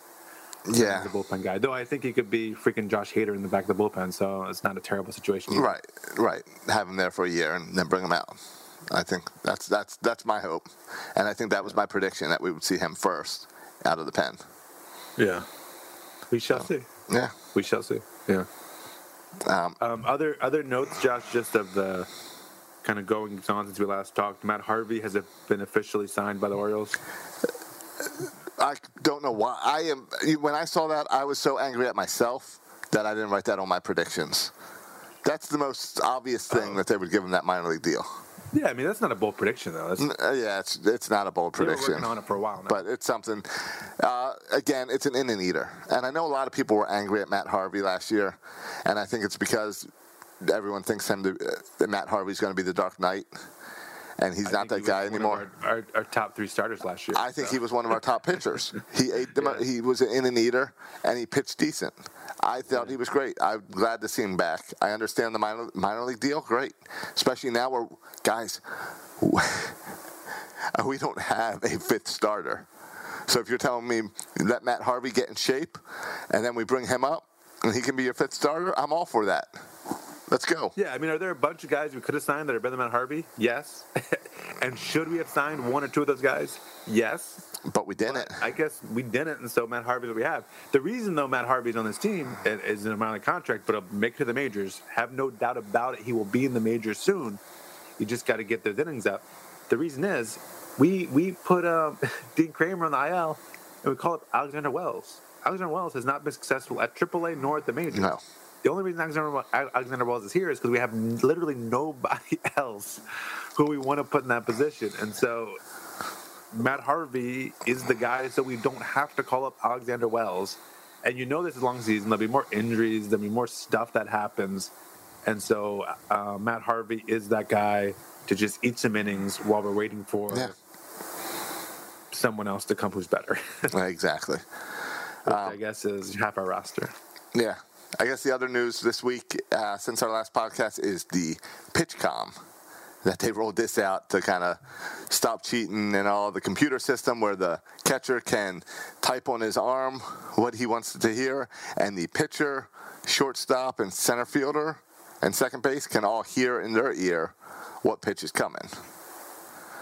yeah, a bullpen guy. Though I think he could be freaking Josh Hader in the back of the bullpen, so it's not a terrible situation. either. right, right. Have him there for a year and then bring him out. I think that's that's that's my hope, and I think that was my prediction that we would see him first out of the pen. Yeah. We shall see. Yeah. We shall see. Yeah. Um, Um, other other notes, Josh, just of the kind of going on since we last talked. Matt Harvey has been officially signed by the Orioles. I don't know why. I am. When I saw that, I was so angry at myself that I didn't write that on my predictions. That's the most obvious thing that they would give him that minor league deal. Yeah, I mean that's not a bold prediction though. That's, uh, Yeah, it's it's not a bold they were prediction, working on it for a while now. but it's something. Uh, again, it's an in and eater, and I know a lot of people were angry at Matt Harvey last year, and I think it's because everyone thinks him to, uh, that Matt Harvey's going to be the Dark Knight, and he's I not that he guy anymore. Our, our, our top three starters last year. I think so. he was one of our top pitchers. He ate them. Yeah. He was an in and eater, and he pitched decent. I thought he was great. I'm glad to see him back. I understand the minor minor league deal. Great, especially now where guys, we don't have a fifth starter. So if you're telling me let Matt Harvey get in shape, and then we bring him up, and he can be your fifth starter, I'm all for that. Let's go. Yeah, I mean, are there a bunch of guys we could have signed that are better than Matt Harvey? Yes. and should we have signed one or two of those guys? Yes. But we didn't. I guess we didn't, and so Matt Harvey's what we have. The reason, though, Matt Harvey's on this team is in a minor league contract, but he'll make it to the majors. Have no doubt about it. He will be in the majors soon. You just got to get those innings up. The reason is we we put um, Dean Kremer on the IL, and we call it Alexander Wells. Alexander Wells has not been successful at AAA nor at the majors. No. The only reason Alexander, Alexander Wells is here is because we have literally nobody else who we want to put in that position. And so Matt Harvey is the guy so we don't have to call up Alexander Wells. And you know this is a long season. There'll be more injuries. There'll be more stuff that happens. And so uh, Matt Harvey is that guy to just eat some innings while we're waiting for Yeah. someone else to come who's better. Which Exactly. I guess is half our roster. Yeah. I guess the other news this week, uh, since our last podcast, is the PitchCom that they rolled this out to kind of stop cheating and all the computer system where the catcher can type on his arm what he wants to hear, and the pitcher, shortstop, and center fielder and second base can all hear in their ear what pitch is coming.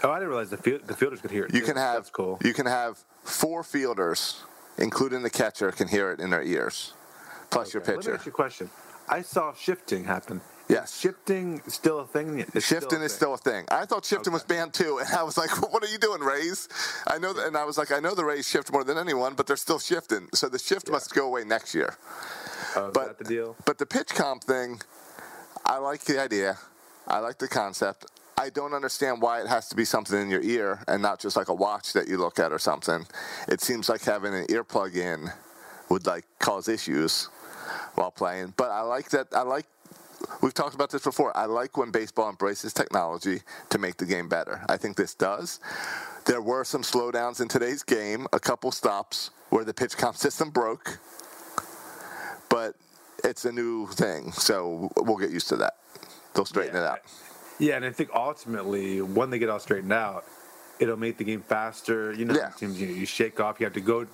Oh, I didn't realize the field, the fielders could hear it. You too. can have That's cool. you can have four fielders, including the catcher, can hear it in their ears, plus your Okay, Let me ask you a question. I saw shifting happen. Yes. Shifting still a thing? It's Shifting a is thing. still a thing. I thought shifting was banned too, and I was like, "What are you doing, Rays?" I know, that, and I was like, "I know the Rays shift more than anyone, but they're still shifting, so the shift must go away next year." Oh, is But that the deal? But the PitchCom thing, I like the idea. I like the concept. I don't understand why it has to be something in your ear and not just like a watch that you look at or something. It seems like having an earplug in would like cause issues while playing. But I like that. I like. We've talked about this before. I like when baseball embraces technology to make the game better. I think this does. There were some slowdowns in today's game, a couple stops where the PitchCom system broke but it's a new thing, so we'll get used to that. They'll straighten it out. Yeah, and I think ultimately, when they get all straightened out, it'll make the game faster. You know, Yeah. teams you, you shake off. You have to go.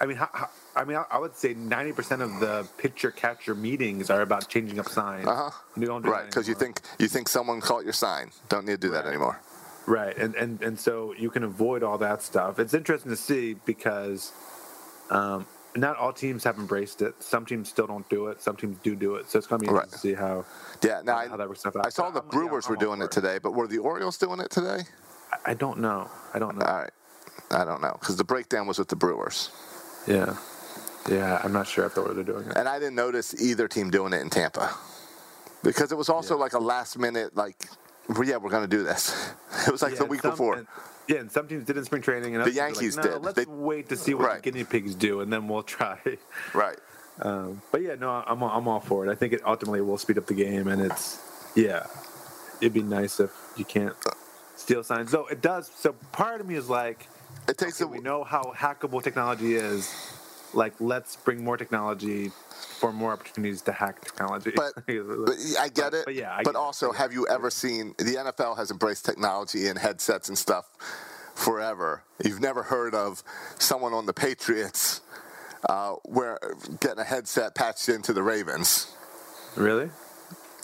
I mean, how, how, I mean, I, I would say ninety percent of the pitcher catcher meetings are about changing up signs. Uh huh. You don't do Right, because you think you think someone caught your sign. Don't need to do that anymore. Right, and, and and so you can avoid all that stuff. It's interesting to see because um, not all teams have embraced it. Some teams still don't do it. Some teams do do it. So it's going to be interesting Right. to see how Yeah. Now how that works out. I, I saw But the I'm- Brewers I'm were doing for it today, but were the Orioles doing it today? I, I don't know. I don't know. All right. I don't know because the breakdown was with the Brewers, yeah, yeah. I'm not sure if they're doing it. and I didn't notice either team doing it in Tampa because it was also like a last minute like, yeah, we're going to do this. It was like Yeah, the week some- before. and- yeah, and some teams did in spring training, and The other teams were Yankees like, no, did. Let's They- wait to see what Right. the guinea pigs do, and then we'll try. right. Um, but yeah, no, I'm all- I'm all for it. I think it ultimately will speed up the game, and it's yeah, it'd be nice if you can't steal signs. Though it does. So part of me is like, It takes okay, a we know how hackable technology is. Like, let's bring more technology for more opportunities to hack technology. But, but I get But- it. but yeah, I but get it. also, I have you ever seen the NFL has embraced technology and headsets and stuff forever? You've never heard of someone on the Patriots uh, where getting a headset patched into the Ravens. really,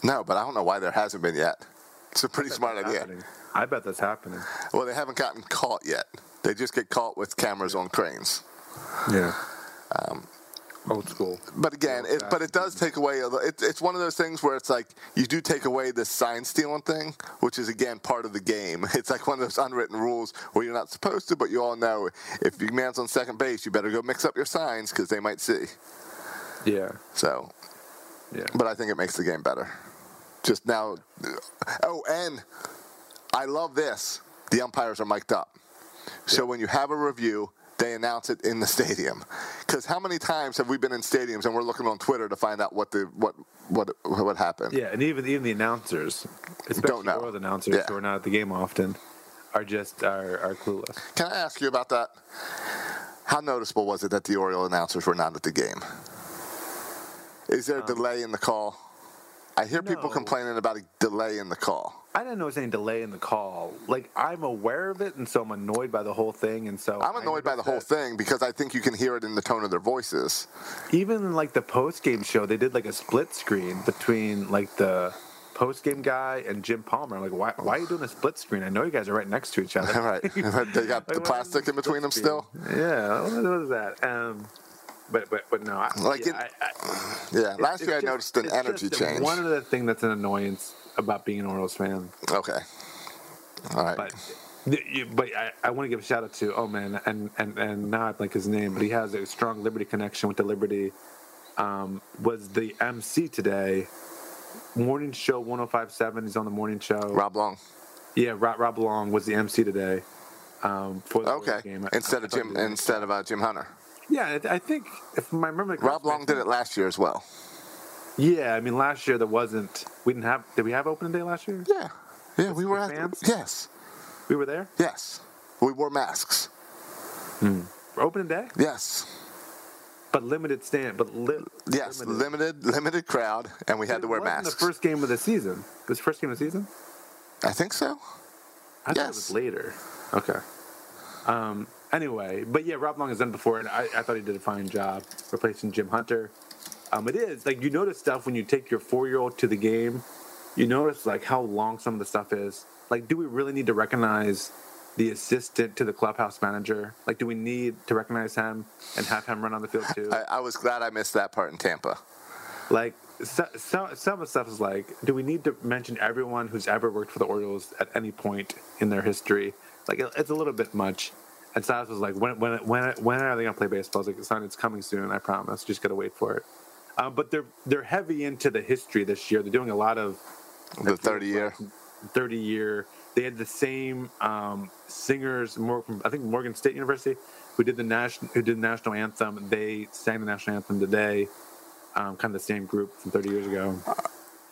No, but I don't know why there hasn't been yet. It's a pretty smart idea. happening. I bet that's happening. Well, they haven't gotten caught yet. They just get caught with cameras on cranes. Yeah. Um, Old school. But again, it, but it does take away. It, it's one of those things where it's like you do take away this sign stealing thing, which is again part of the game. It's like one of those unwritten rules where you're not supposed to, but you all know if your man's on second base, you better go mix up your signs because they might see. Yeah. So, Yeah. but I think it makes the game better. Just now. Uh, oh, and I love this. The umpires are mic'd up. So when you have a review, they announce it in the stadium. Because how many times have we been in stadiums and we're looking on Twitter to find out what the what what what happened? Yeah, and even even the announcers, especially Don't know. Orioles announcers Yeah. who are not at the game often, are just are, are clueless. Can I ask you about that? How noticeable was it that the Oriole announcers were not at the game? Is there a um, delay in the call? I hear people Um, complaining about a delay in the call. I didn't notice any delay in the call. Like I'm aware of it, and so I'm annoyed by the whole thing. And so I'm annoyed by the whole thing because I think you can hear it in the tone of their voices. Even like the post game show, they did like a split screen between like the post game guy and Jim Palmer. I'm like, why, why are you doing a split screen? I know you guys are right next to each other. right. They got the Like, why plastic in between them still. Yeah, what what is that? Um, but but but no, I, Like yeah, it- I, I, Yeah, last it's year I just- noticed an energy change. One of the thing that's an annoyance about being an Orioles fan, Okay. All right. but but I, I want to give a shout out to oh man, and and and now I his name, but he has a strong Liberty connection with the Liberty. Um, was the MC today? Morning show 105.7. He's on the morning show. Rob Long. Yeah, Rob, Rob Long was the MC today. Um, for the Okay. Game. Instead I of Jim, he did a- instead of uh, Jim Hunter. Yeah, I think if I remember. Rob Long did it last year as well. Yeah, I mean last year there wasn't. We didn't have. Did we have opening day last year? Yeah. Yeah, we were at. fans? Yes. We were there. Yes. We wore masks. For opening day, Yes. but limited stand. But li- Yes. Limited, limited crowd, and we had to wear masks. The first game of the season. It was the first game of the season. I think so. I thought it Yes. was later. Okay. Um. Anyway, but yeah, Rob Long has done it before, and I, I thought he did a fine job replacing Jim Hunter. Um, it is like you notice stuff when you take your four-year-old to the game. You notice like how long some of the stuff is. Like, do we really need to recognize the assistant to the clubhouse manager? Like, do we need to recognize him and have him run on the field too? I, I was glad I missed that part in Tampa. Like so, so, some of the stuff is like, do we need to mention everyone who's ever worked for the Orioles at any point in their history? Like it, it's a little bit much. And Silas was like, when when when when are they gonna play baseball? I was like, son, it's coming soon. I promise. Just gotta wait for it. Um, but they're they're heavy into the history this year. They're doing a lot of The 30 year. 30 year. They had the same um, singers, more from I think Morgan State University, who did the national who did the national anthem. They sang the national anthem today. Um, kind of the same group from 30 years ago.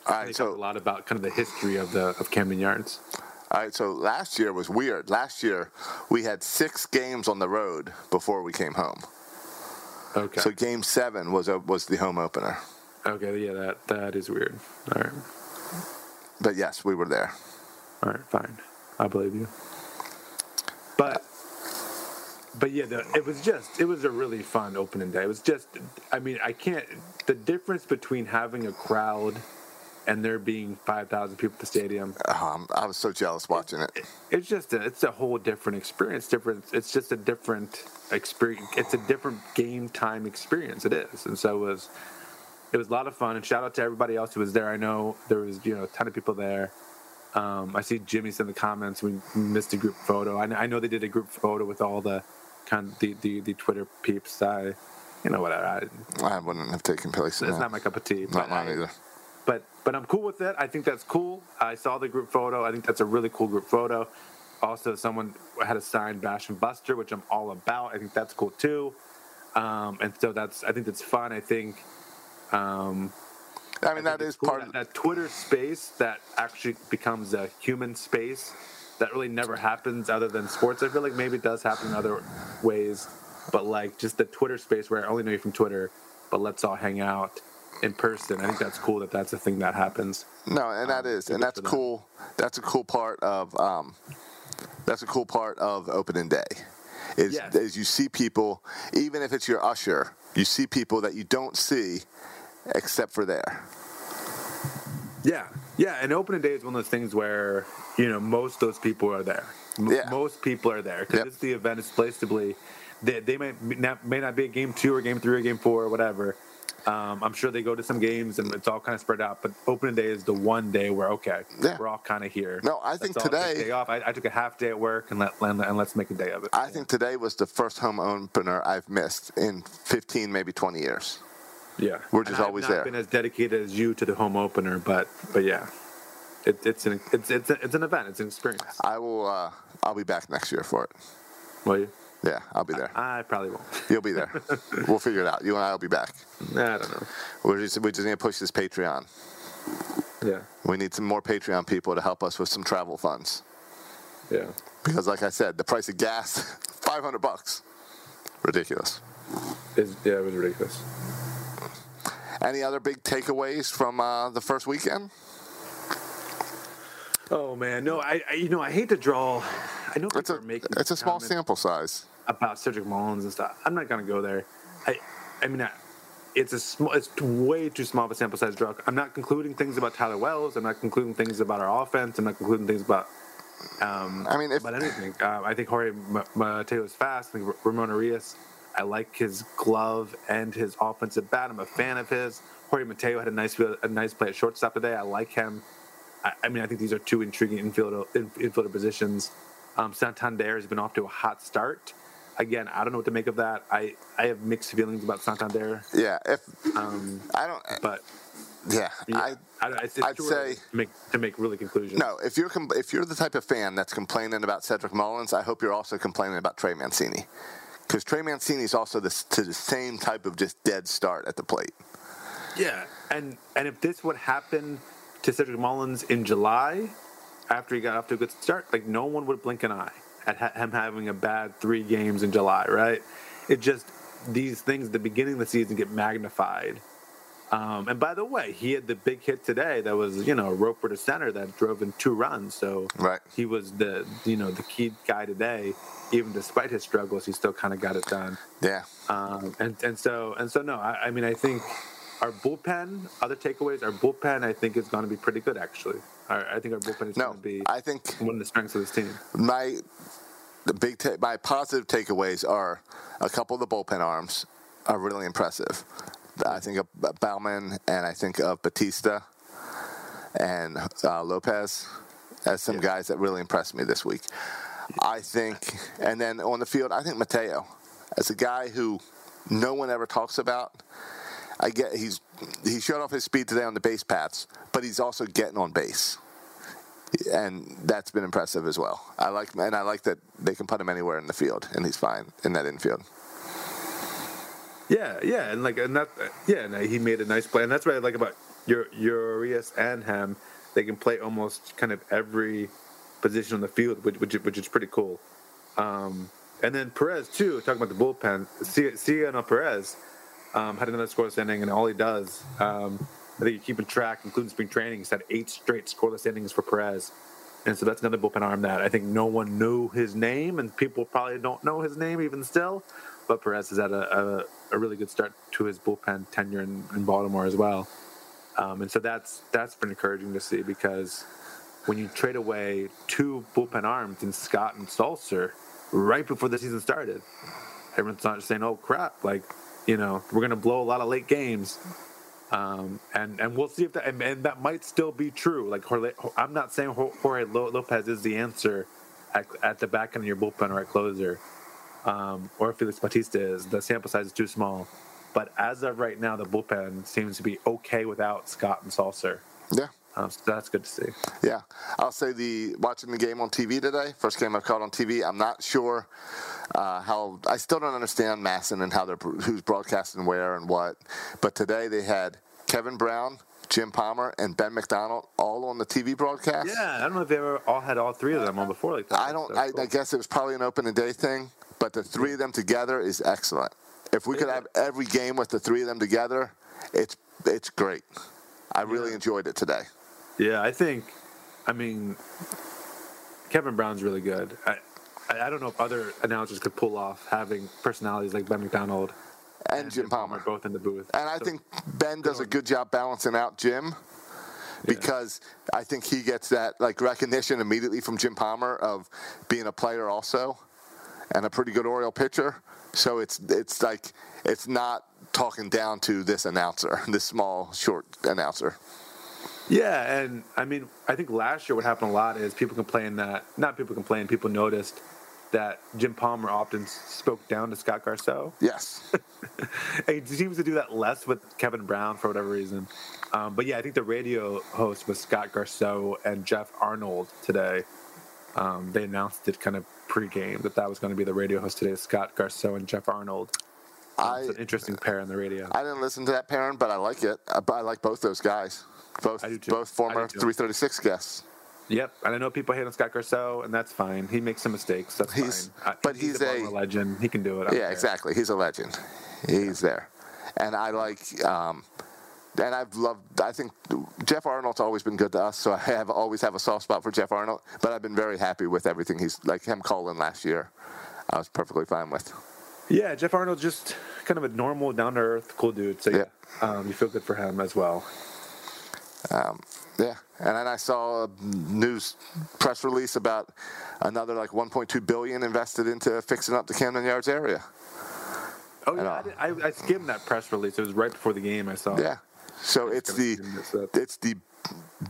All They right, talked a lot about kind of the history of the of Camden Yards. All right, so last year was weird. Last year we had six games on the road before we came home. Okay. So game seven was a, was the home opener. okay. Yeah. That that is weird. All right. But yes, we were there. All right. Fine. I believe you. But. But yeah, the, it was just it was a really fun opening day. It was just, I mean, I can't. The difference between having a crowd and there being five thousand people at the stadium Um, I was so jealous watching it. it's just a, it's a whole different experience different it's just a different experience it's a different game time experience it is and so it was it was a lot of fun and shout out to everybody else who was there i know there was you know a ton of people there um, i see Jimmy's in the comments we missed a group photo I, I know they did a group photo with all the kind of the, the, the twitter peeps i you know whatever I, I wouldn't have taken place it's that. not my cup of tea Not mine I- either. But but I'm cool with it. I think that's cool. I saw the group photo. I think that's a really cool group photo. Also, someone had a signed Bash and Buster, which I'm all about. I think that's cool too. Um, and so that's I think that's fun. I think. Um, I mean, I that is cool part of that, that Twitter space that actually becomes a human space that really never happens other than sports. I feel like maybe it does happen in other ways, but like just the Twitter space where I only know you from Twitter, but let's all hang out in person. I think that's cool that that's a thing that happens. No, and that is, and that's cool. That's a cool part of um, that's a cool part of opening day. Is Yes. is you see people, even if it's your usher, you see people that you don't see except for there. Yeah, yeah. And opening day is one of those things where you know most of those people are there. M- Yeah. Most people are there because Yep. it's the event. It's placed to be. They, they may not, may not be a game two or game three or game four or whatever. Um, I'm sure they go to some games and it's all kind of spread out. But opening day is the one day where okay, Yeah. we're all kind of here. No, I think today- day off. I, I took a half day at work and let and, and let's make a day of it. I think today was the first home opener I've missed in 15, maybe 20 years. yeah, we're just And I've always not there. Been as dedicated as you to the home opener, but but yeah, it, it's an it's it's a, it's an event. It's an experience. I will. Uh, I'll be back next year for it. Will you? Yeah, I'll be there. I probably won't. You'll be there. we'll figure it out. You and I will be back. I don't know. We're just we just need to push this Patreon. Yeah, We need some more Patreon people to help us with some travel funds. yeah. Because, like I said, the price of gas, 500 bucks. Ridiculous. It's, yeah, it was ridiculous. Any other big takeaways from uh, the first weekend? Oh man, no, I, I you know I hate to draw. I know It's a it's a small sample size. About Cedric Mullins and stuff. I'm not gonna go there. I I mean, I, it's a small, it's way too small of a sample size draw. I'm not concluding things about Tyler Wells. I'm not concluding things about our offense. I'm not concluding things about um, I mean, if about anything. Uh, I think Jorge Ma- Mateo is fast. I think Ramon Urias. I like his glove and his offensive bat. I'm a fan of his. Jorge Mateo had a nice a nice play at shortstop today. I like him. I, I mean, I think these are two intriguing infielder infielder positions. Um, Santander has been off to a hot start. Again, I don't know what to make of that. I, I have mixed feelings about Santander, yeah, if um, I don't, but yeah, yeah, I I, it's, it's I'd say- to make to make really conclusions. no. If you're com- if you're the type of fan that's complaining about Cedric Mullins, I hope you're also complaining about Trey Mancini, because Trey Mancini is also this to the same type of just dead start at the plate. Yeah, and and if this would happen to Cedric Mullins in July, after he got off to a good start, like no one would blink an eye at ha- him having a bad three games in July, right? It just these things at the beginning of the season get magnified Um, and by the way, he had the big hit today that was, you know, a roper to the center that drove in two runs. So Right. he was the, you know, the key guy today. Even despite his struggles, he still kind of got it done. Yeah. Um, and and so and so no, I, I mean I think our bullpen, other takeaways, our bullpen I think is going to be pretty good actually. Our, I think our bullpen is No, going to be I think one of the strengths of this team. my the big ta- my positive takeaways are a couple of the bullpen arms are really impressive. I think of Baumann and I think of Bautista and uh, Lopez as some Yeah. guys that really impressed me this week. I think, and then on the field, I think Mateo as a guy who no one ever talks about. I get he's he showed off his speed today on the base paths, but he's also getting on base and that's been impressive as well. I like and I like that they can put him anywhere in the field, and he's fine in that infield. Yeah, yeah, and like and that yeah, and he made a nice play, and that's what I like about your Urias and him. They can play almost kind of every position on the field, which which, which is pretty cool. Um, and then Perez too. Talking about the bullpen, Cionel Perez um, had another scoreless inning, and all he does, um, I think you're keeping track, including spring training, he's had eight straight scoreless innings for Perez. And so that's another bullpen arm that I think no one knew his name, and people probably don't know his name even still. But Perez has had a, a, a really good start to his bullpen tenure in, in Baltimore as well. Um, and so that's that's been encouraging to see because when you trade away two bullpen arms in Scott and Sulser right before the season started, everyone's not saying, "Oh crap!" Like, you know, we're going to blow a lot of late games, um, and and we'll see if that and, and that might still be true. Like, Jorge, I'm not saying Jorge Lopez is the answer at, at the back end of your bullpen or at closer, um, or Felix Bautista is. The sample size is too small. But as of right now, the bullpen seems to be okay without Scott and Sulser. Yeah, Um, so that's good to see. yeah. I'll say the watching the game on TV today, first game I've caught on TV. I'm not sure uh, how. I still don't understand MASN and how they're who's broadcasting where and what. But today they had Kevin Brown. Jim Palmer and Ben McDonald all on the TV broadcast. Yeah, I don't know if they ever all had all three of them on before like that. I don't. I, cool. I guess it was probably an open and day thing, but the three of them together is excellent. If we could have every game with the three of them together, it's it's great. I really enjoyed it today. Yeah, I think. I mean, Kevin Brown's really good. I, I I don't know if other announcers could pull off having personalities like Ben McDonald And Jim Palmer. both in the booth. And I So- think Ben does a good job balancing out Jim because I think he gets that like recognition immediately from Jim Palmer of being a player also and a pretty good Oriole pitcher. So it's it's like it's not talking down to this announcer, this small short announcer. Yeah, and I mean, I think last year what happened a lot is people complained that not people complained, people noticed that Jim Palmer often spoke down to Scott Garceau. Yes. He seems to do that less with Kevin Brown for whatever reason. Um, but yeah, I think the radio host was Scott Garceau and Jeff Arnold today. Um, they announced it kind of pregame that that was going to be the radio host today, Scott Garceau and Jeff Arnold. I It's an interesting pair on the radio. I didn't listen to that pairing, but I like it. I, I like both those guys. Both I do too. both former I do too. 336 guests. Yep, and I know people hate on Scott Garceau, and that's fine. He makes some mistakes. That's He's- fine. I- but he's a, a- legend. He can do it. Yeah, exactly. He's a legend. He's there, and I like. Um, and I've loved. I think Jeff Arnold's always been good to us, so I have always have a soft spot for Jeff Arnold. But I've been very happy with everything he's like him calling last year. I was perfectly fine with. Yeah, Jeff Arnold just kind of a normal, down to earth, cool dude. So yeah, Yeah. um, you feel good for him as well. Yeah, and then I saw a news press release about another like 1.2 billion invested into fixing up the Camden Yards area. Oh yeah, know. I, I, I skimmed that press release. It was right before the game. I saw. Yeah. So it's the skim this up. it's the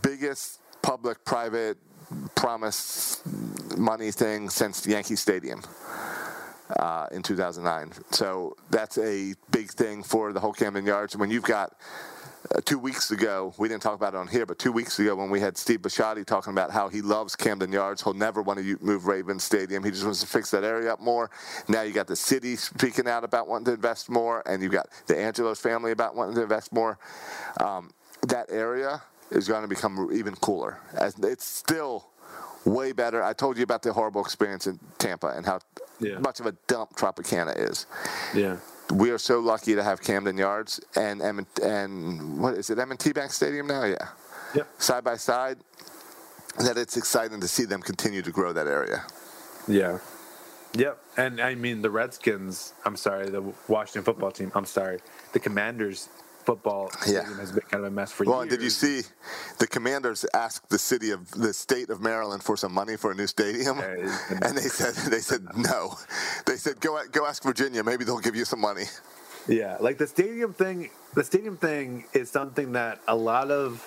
biggest public-private promise money thing since Yankee Stadium uh, in 2009. So that's a big thing for the whole Camden Yards. When you've got uh, two weeks ago, we didn't talk about it on here, but two weeks ago when we had Steve Bisciotti talking about how he loves Camden Yards, he'll never want to move Ravens Stadium. He just wants to fix that area up more. Now you got the city speaking out about wanting to invest more, and you've got the Angelos family about wanting to invest more. Um, that area is going to become even cooler. As it's still way better. I told you about the horrible experience in Tampa and how Yeah. much of a dump Tropicana is. Yeah. We are so lucky to have Camden Yards and M- and what is it M&T Bank Stadium now? Yeah, Yep. side by side. That it's exciting to see them continue to grow that area. Yeah. Yep. And I mean the Redskins. I'm sorry, the Washington football team. I'm sorry, the Commanders football Yeah. has been kind of a mess for years. Well, years. and did you see the Commanders asked the city of the state of Maryland for some money for a new stadium, and they said they said no. They said go go ask Virginia, maybe they'll give you some money. Yeah, like the stadium thing. The stadium thing is something that a lot of,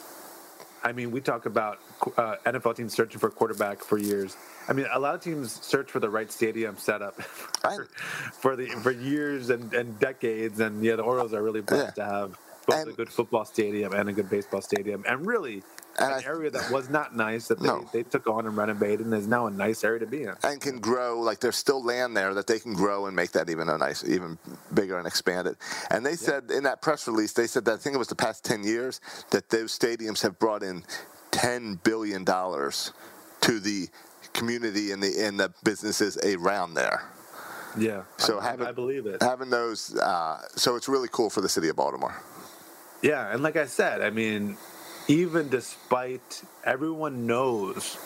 I mean, we talk about uh, NFL teams searching for a quarterback for years. I mean, a lot of teams search for the right stadium setup for, for the for years and, and decades. And yeah, the Orioles are really blessed Yeah. to have both And- a good football stadium and a good baseball stadium, and really And an I- area that was not nice that they, No. they took on and renovated and is now a nice area to be in. and can grow like there's still land there that they can grow and make that even a nice even bigger and expand it and they said in that press release they said that i think it was the past 10 years that those stadiums have brought in 10 billion dollars to the community and the and the businesses around there Yeah, so I, having, I believe it. having those uh, so it's really cool for the city of baltimore Yeah, and like I said, I mean, even despite everyone knows,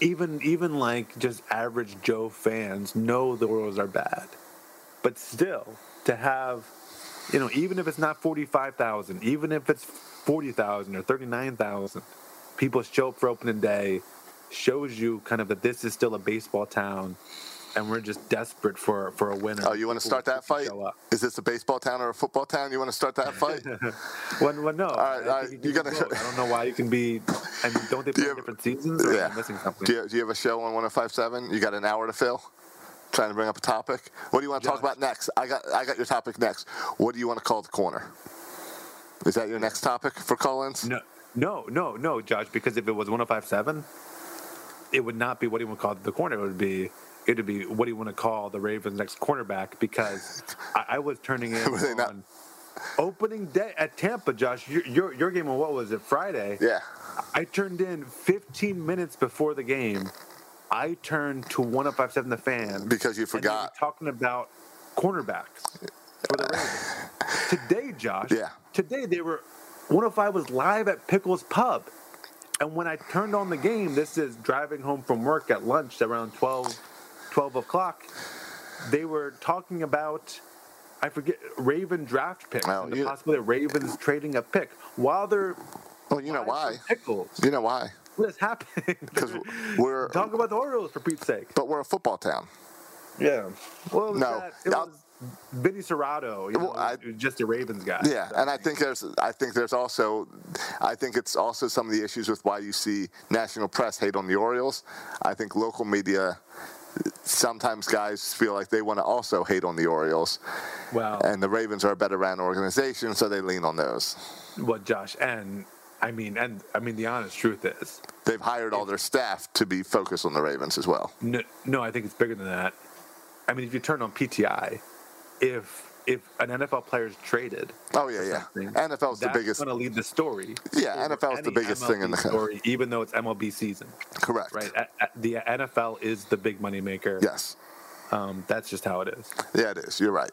even even like just average Joe fans know the Orioles are bad, but still to have, you know, even if it's not forty five thousand, even if it's forty thousand or thirty nine thousand, people show up for opening day, shows you kind of that this is still a baseball town. And we're just desperate for for a winner. oh you want to start that fight is this a baseball town or a football town you want to start that fight Well, well no. right, I all right, you gotta- do both. I don't know why you can be. And don't they play you have- different seasons? Yeah. missing something? Do you, do you have a show on 1057? You got an hour to fill? Trying to bring up a topic? What do you want to talk about next? I got I got your topic next. What do you want to call the corner? Is that your next topic for call-ins? No, no, no, no, Josh. Because if it was 105.7, it would not be what do you want call the corner. It would be. It would be what do you want to call the Ravens' next cornerback? Because I, I was turning in they not- on opening day at Tampa, Josh. Your, your your game on what was it? Friday. Yeah. I turned in 15 minutes before the game. I turned to 105.7 The Fan Because you forgot. talking about cornerbacks for the Ravens. today, Josh. Yeah. Today they were 105 was live at Pickles Pub, and when I turned on the game, this is driving home from work at lunch around 12, 12 o'clock. They were talking about. I forget Raven draft picks Well, and the you- possibility of Ravens trading a pick while they're Well, you know why? Pickles. You know why? What is happening? 'Cause we're- talk about the Orioles for Pete's sake. But we're a football town. Yeah. Well, it was No. that- it I'll- Vinny Cerrato. You know, Well, I- just a Ravens guy. Yeah, and I think there's I think there's also I think it's also some of the issues with why you see national press hate on the Orioles. I think local media sometimes guys feel like they want to also hate on the Orioles. Wow. And the Ravens are a better ran organization, so they lean on those. Well, Josh, and I mean, and I mean, the honest truth is, They've hired all their staff to be focused on the Ravens as well. no, no, I think it's bigger than that. I mean, if you turn on PTI, if if an NFL player is traded, Oh yeah, yeah. NFL's the that's biggest. going to lead the story. Yeah, NFL's the biggest thing in the story, even though it's MLB season, Correct. right? The NFL is the big money maker. Yes. Um, that's just how it is. Yeah, it is. You're right.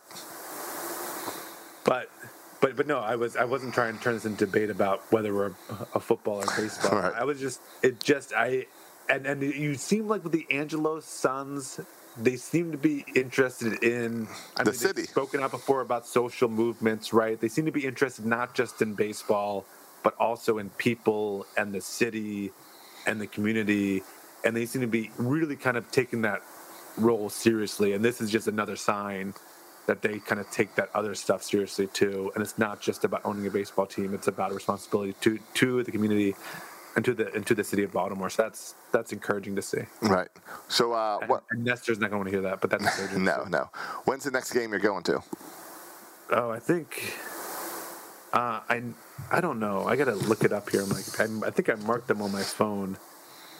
But but but no, I was I wasn't trying to turn this into debate about whether we're a football or baseball. Right. I was just it just I and and you seem like with the Angelos sons, they seem to be interested in I The mean, city. Spoken out before about social movements, right? They seem to be interested not just in baseball, but also in people and the city and the community, and they seem to be really kind of taking that role seriously. And this is just another sign that they kind of take that other stuff seriously too. And it's not just about owning a baseball team; it's about a responsibility to to the community and to the and to the city of Baltimore. So that's that's encouraging to see. Right. So uh, And, what? and Nestor's not going to want to hear that, but that's encouraging. No, no. When's the next game you're going to? Oh, I think. Uh, I I don't know. I gotta look it up here. I'm like, I, I think I marked them on my phone.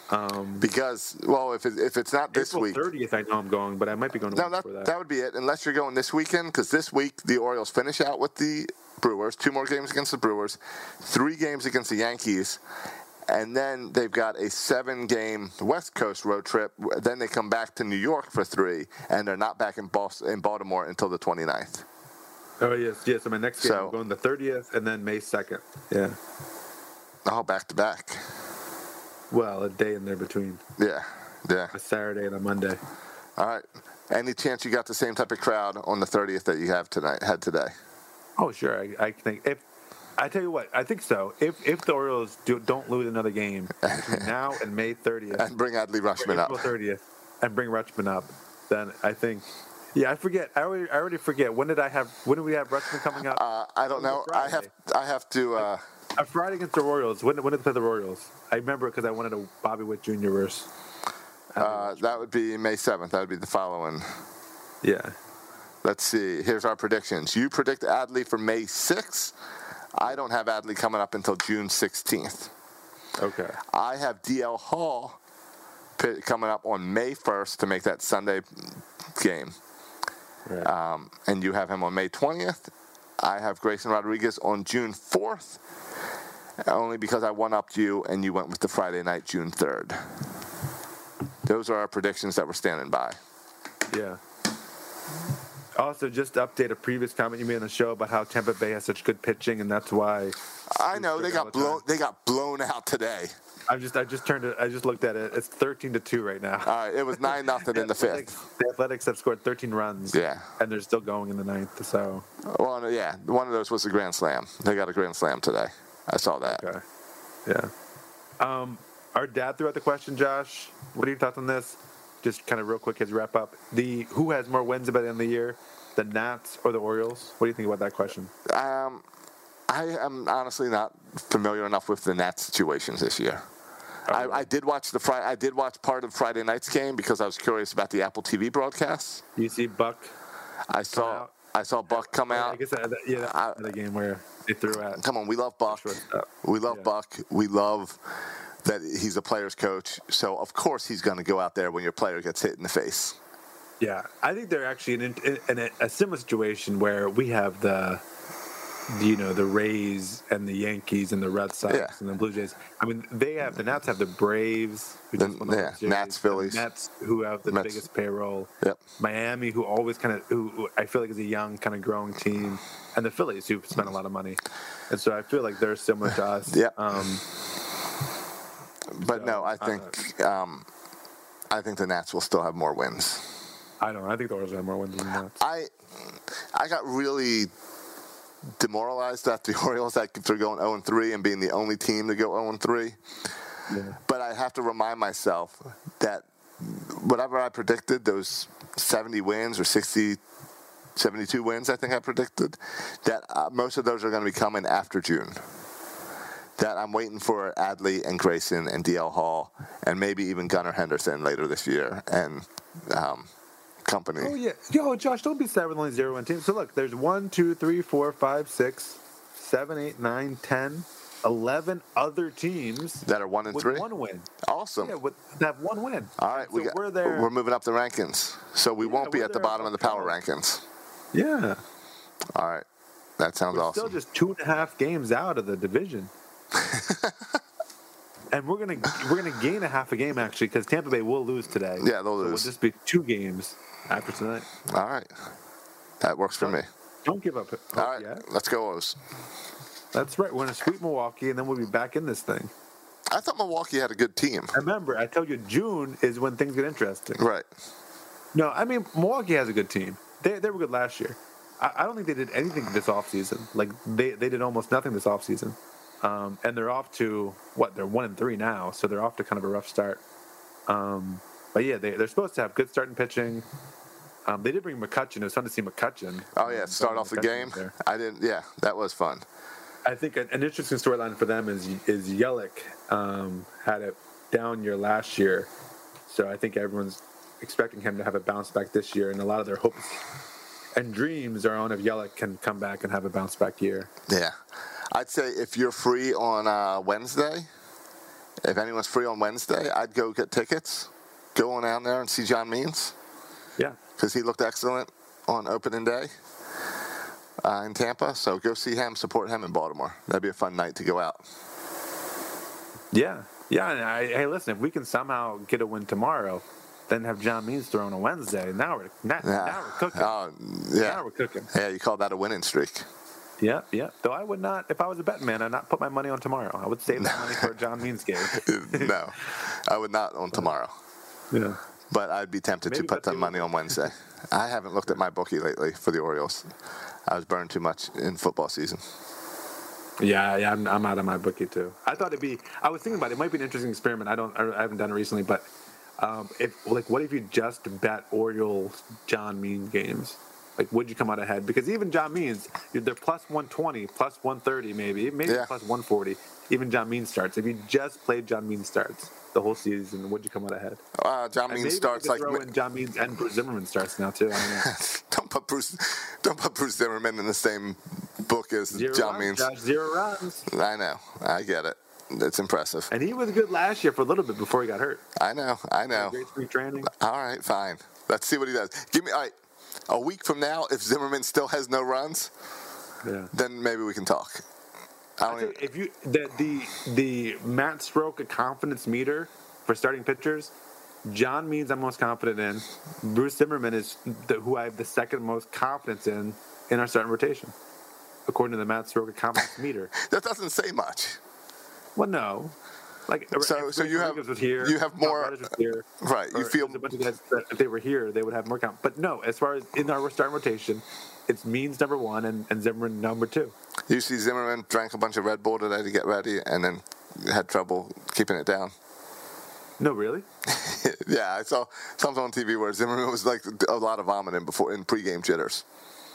Um, Because well, if it, if it's not this April week, 30th, I know I'm going, but I might be going to no, that, that. that would be it. Unless you're going this weekend, because this week the Orioles finish out with the Brewers, two more games against the Brewers, three games against the Yankees, and then they've got a seven-game West Coast road trip. Then they come back to New York for three, and they're not back in Boston, in Baltimore until the 29th. Oh yes, yes. So my next game, So- I'm going the 30th and then May 2nd. Yeah. Oh, back to back. Well, a day in there between Yeah, yeah. a Saturday and a Monday. All right. Any chance you got the same type of crowd on the 30th that you have tonight? Had today? Oh sure, I, I think if I tell you what, I think so. If if the Orioles do, don't lose another game now and May 30th, And bring Adley Rutschman up, April 30th, and bring Rutschman up, then I think. Yeah, I forget. I already, I already forget. When did I have? When did we have Rutschman coming up? Uh, I don't know. I have I have to. Uh, a Friday against the Royals. When, when did they play the Royals? I remember because I wanted a Bobby Witt Jr. verse. uh, that would be May 7th. That would be the following. Yeah. Let's see. Here's our predictions. You predict Adley for May 6th. I don't have Adley coming up until June 16th. Okay. I have DL Hall coming up on May 1st to make that Sunday game. Right. Um, and you have him on May 20th. I have Grayson Rodriguez on June 4th, only because I one upped you and you went with the Friday night, June 3rd. Those are our predictions that we're standing by. Yeah. Also, just to update a previous comment you made on the show about how Tampa Bay has such good pitching, and that's why I know they got the blown. They got blown out today. I just I just turned it. I just looked at it. It's thirteen to two right now. All right, it was nine nothing in the Athletics- fifth. The Athletics have scored 13 runs. Yeah. And they're still going in the ninth. So Well, yeah, one of those was a grand slam. They got a grand slam today. I saw that. okay. Yeah. Um, our dad threw out the question, Josh. What are your thoughts on this? Just kind of real quick, his wrap up. The who has more wins by the end of the year, the Nats or the Orioles? What do you think about that question? Um, I am honestly not familiar enough with the Nats situations this year. I, I did watch the Friday. I did watch part of Friday night's game because I was curious about the Apple TV broadcasts. You see Buck. I saw out. I saw Buck come I out. guess that, that- yeah, I- the game where they threw at. Come on, we love Buck. We love Yeah. Buck. We love that he's a player's coach. So of course he's going to go out there when your player gets hit in the face. Yeah, I think they're actually in, in, in a, a similar situation where we have the, you know, the Rays and the Yankees and the Red Sox Yeah. and the Blue Jays. I mean, they have the Nats have the Braves, who The- the yeah, Series, Nats, the Phillies. Mets, who have the Mets. biggest payroll. Yep. Miami, who always kind of, who, who I feel like is a young kind of growing team, and the Phillies, who spent a lot of money, and so I feel like they're similar to us. Yep. Um, But no, I think um, I think the Nats will still have more wins. I don't know. I think the Orioles have more wins than the Nats. I I got really demoralized at the Orioles that they're going 0 and 3 and being the only team to go 0 and 3. But I have to remind myself that whatever I predicted, those 70 wins or 60, 72 wins, I think I predicted, that uh, most of those are going to be coming after June. That I'm waiting for Adley and Grayson and DL Hall and maybe even Gunnar Henderson later this year and um, company. Oh yeah, yo, Josh, don't be sad with only zero one teams. So look, there's one, two, three, four, five, six, seven, eight, nine, ten, eleven other teams That are one and with three. one win. Awesome. Yeah, with that have one win. All right, so we got, we're there. We're moving up the rankings, so we Yeah, won't be at the bottom of the power rankings. yeah, All right, that sounds we're awesome. still just two and a half games out of the division. and we're gonna we're gonna gain a half a game actually because Tampa Bay will lose today. Yeah, they'll So lose. We'll just be two games after tonight. All right, that works for me. Don't give up All right, yet. let's go O's. That's right. We're gonna sweep Milwaukee, and then we'll be back in this thing. I thought Milwaukee had a good team. And remember, I told you June is when things get interesting. Right. No, I mean Milwaukee has a good team. They they were good last year. I, I don't think they did anything this offseason. Like they, they did almost nothing this offseason. Um, and they're off to what they're one and three now, so they're off to kind of a rough start. Um, but yeah, they they're supposed to have good starting pitching. Um, they did bring McCutcheon. It was fun to see McCutcheon. Oh yeah, start off the game. there. I didn't. Yeah, that was fun. I think an, an interesting storyline for them is is Yelich um, had a down year last year, so I think everyone's expecting him to have a bounce back this year, and a lot of their hopes and dreams are on if Yelich can come back and have a bounce back year. Yeah, I'd say if you're free on uh, Wednesday, if anyone's free on Wednesday, I'd go get tickets. Go on down there and see John Means Yeah, because he looked excellent on opening day uh, in Tampa. So go see him, support him in Baltimore. That'd be a fun night to go out. yeah, yeah. And I, hey, listen, if we can somehow get a win tomorrow, then have John Means throwing on Wednesday. Now we're now, Yeah. now we're cooking. Oh, yeah. Now we're cooking. Yeah, you call that a winning streak. Yeah, yeah. Though I would not, if I was a betting man, I'd not put my money on tomorrow. I would save that money for a John Means game. no, I would not on tomorrow. Yeah. But I'd be tempted Maybe to put some the money on Wednesday. I haven't looked at my bookie lately for the Orioles. I was burned too much in football season. Yeah, yeah, I'm, I'm out of my bookie too. I thought it'd be. I was thinking about it. It might be an interesting experiment. I don't. I haven't done it recently, but um, if like, what if you just bet Orioles John Means games? Like, would you come out ahead? Because even John Means, they're plus 120, plus 130, maybe, maybe Yeah. plus 140. Even John Means starts. If you just played John Means starts the whole season, would you come out ahead? Uh, John Means starts like could throw in John Means and Bruce Zimmermann starts now too. I don't don't put Bruce don't put Bruce Zimmermann in the same book as Zero John runs, Means. Josh, zero runs. I know, I get it. It's impressive. And he was good last year for a little bit before he got hurt. I know, I know. Great spring training. All right, fine. Let's see what he does. Give me all right. A week from now, if Zimmermann still has no runs, Yeah. then maybe we can talk. I I don't even, if you the the the Matt Stroke confidence meter for starting pitchers, John Means I'm most confident in. Bruce Zimmermann is the, who I have the second most confidence in in our starting rotation, according to the Matt Stroke confidence meter. that doesn't say much. Well, no. Like So- so you have- you have more- here, Right, you feel- a bunch of guys that if they were here, they would have more count. But no, as far as in our starting rotation, it's Means number one and, and Zimmermann number two. You see Zimmermann drank a bunch of Red Bull today to get ready, and then had trouble keeping it down. No, really? yeah, I saw something on TV where Zimmermann was like a lot of vomiting before in pregame jitters.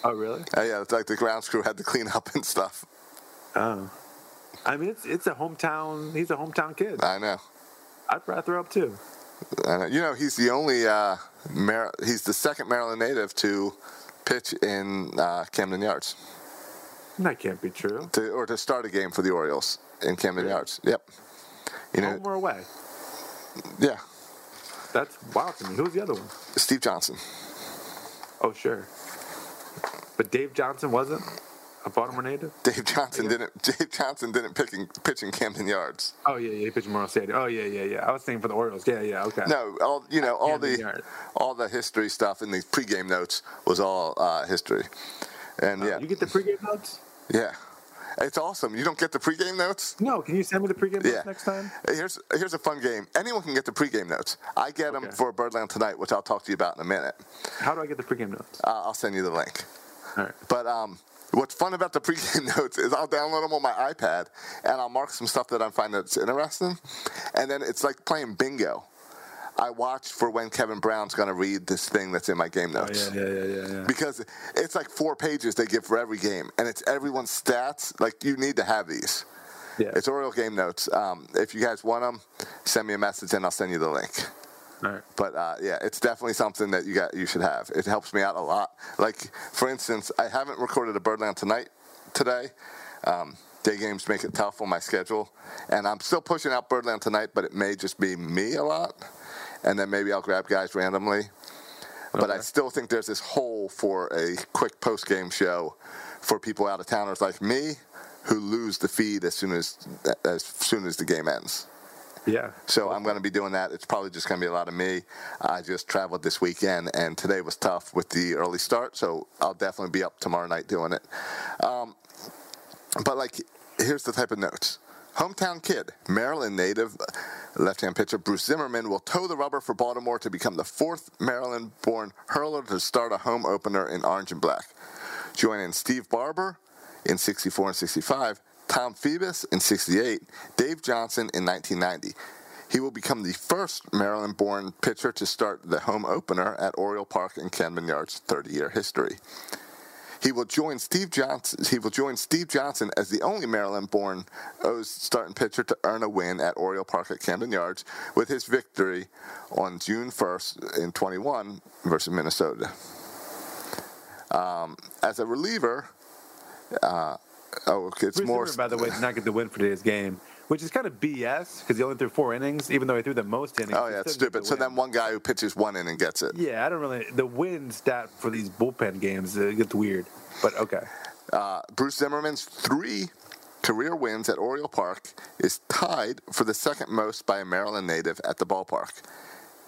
Oh, really? Uh, yeah, it's like the grounds crew had to clean up and stuff. Oh. I mean, it's it's a hometown. He's a hometown kid. I know. I'd rather throw up too. I know. You know, he's the only uh, Mar- he's the second Maryland native to pitch in uh, Camden Yards That can't be true. to, or to start a game for the Orioles in Camden Yards. Yep. You know, Home or away? yeah, That's wild to me. Who's the other one? Steve Johnson. Oh, sure. But Dave Johnson wasn't a Baltimore native. Dave Johnson didn't. Dave Johnson didn't pick in, pitch in Camden Yards. Oh yeah, yeah. He pitched Memorial Stadium. Oh yeah, yeah, yeah. I was thinking for the Orioles. Yeah, yeah. Okay. No, all you know, all Camden the Yards. all the history stuff in these pregame notes was all uh, history, and yeah, You get the pregame notes? yeah, it's awesome. You don't get the pregame notes. No. Can you send me the pregame notes Yeah. next time? Here's here's a fun game. Anyone can get the pregame notes. I get them for Birdland tonight, which I'll talk to you about in a minute. How do I get the pregame notes? Uh, I'll send you the link. All right. But um, what's fun about the pregame notes is I'll download them on my iPad and I'll mark some stuff that I find that's interesting, and then it's like playing bingo. I watch for when Kevin Brown's going to read this thing that's in my game Oh notes. yeah, yeah, yeah, yeah, yeah. Because it's like four pages they give for every game, and it's everyone's stats. Like you need to have these. Yeah. It's Oriole game notes. Um, if you guys want them, send me a message and I'll send you the link. Right. But uh, yeah, it's definitely something that you got you should have. It helps me out a lot. Like for instance, I haven't recorded a Birdland tonight today. Um, day games make it tough on my schedule, and I'm still pushing out Birdland tonight. But it may just be me a lot, and then maybe I'll grab guys randomly. But I still think there's this hole for a quick post game show for people out of towners like me who lose the feed as soon as as soon as the game ends. Yeah. So I'm going to be doing that. It's probably just going to be a lot of me. I just traveled this weekend, and today was tough with the early start. So I'll definitely be up tomorrow night doing it. Um, but like, here's the type of notes. Hometown kid, Maryland native, left-hand pitcher Bruce Zimmermann will toe the rubber for Baltimore to become the fourth Maryland-born hurler to start a home opener in orange and black. Joining Steve Barber in 64 and 65, Tom Phoebus in 68, Dave Johnson in 1990. He will become the first Maryland-born pitcher to start the home opener at Oriole Park in Camden Yards' 30-year history. He will join Steve Johnson. He will join Steve Johnson as the only Maryland-born O's starting pitcher to earn a win at Oriole Park at Camden Yards with his victory on June 1st in 21 versus Minnesota. Um, as a reliever, uh, oh, okay, it's Bruce more. Zimmermann, by the way, did not get the win for today's game, which is kind of BS because he only threw four innings, even though he threw the most innings. oh yeah, it's stupid. the So then one guy who pitches one inning gets it. Yeah, I don't really. The win stat for these bullpen games uh, gets weird, but okay. Uh, Bruce Zimmermann's three career wins at Oriole Park is tied for the second most by a Maryland native at the ballpark.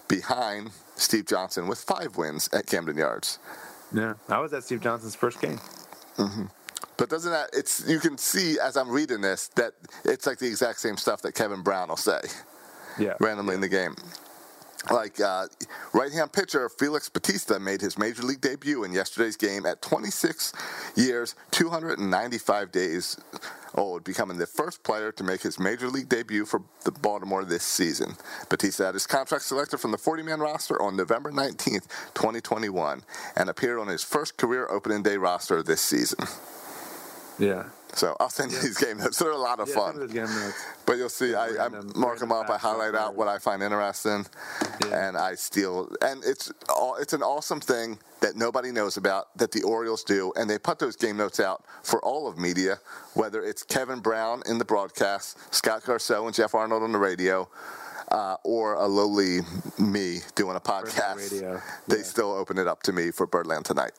behind Steve Johnson with five wins at Camden Yards. Yeah, I was at Steve Johnson's first game. But doesn't that it's you can see as I'm reading this that it's like the exact same stuff that Kevin Brown will say Yeah, randomly in the game. Like uh, right-hand pitcher Felix Bautista made his major league debut in yesterday's game at 26 years, 295 days old, becoming the first player to make his major league debut for the Baltimore this season. Bautista had his contract selected from the 40-man roster on November 19th, 2021, and appeared on his first career opening day roster this season. Yeah. So I'll send you these game notes. They're a lot of Yeah, fun. some game notes. But you'll see, I, I mark them up. I highlight out what I find interesting, and I steal. And it's all, it's an awesome thing that nobody knows about that the Orioles do, and they put those game notes out for all of media, whether it's Kevin Brown in the broadcast, Scott Garceau and Jeff Arnold on the radio. Uh, or a lowly me doing a podcast, they still open it up to me for Birdland tonight.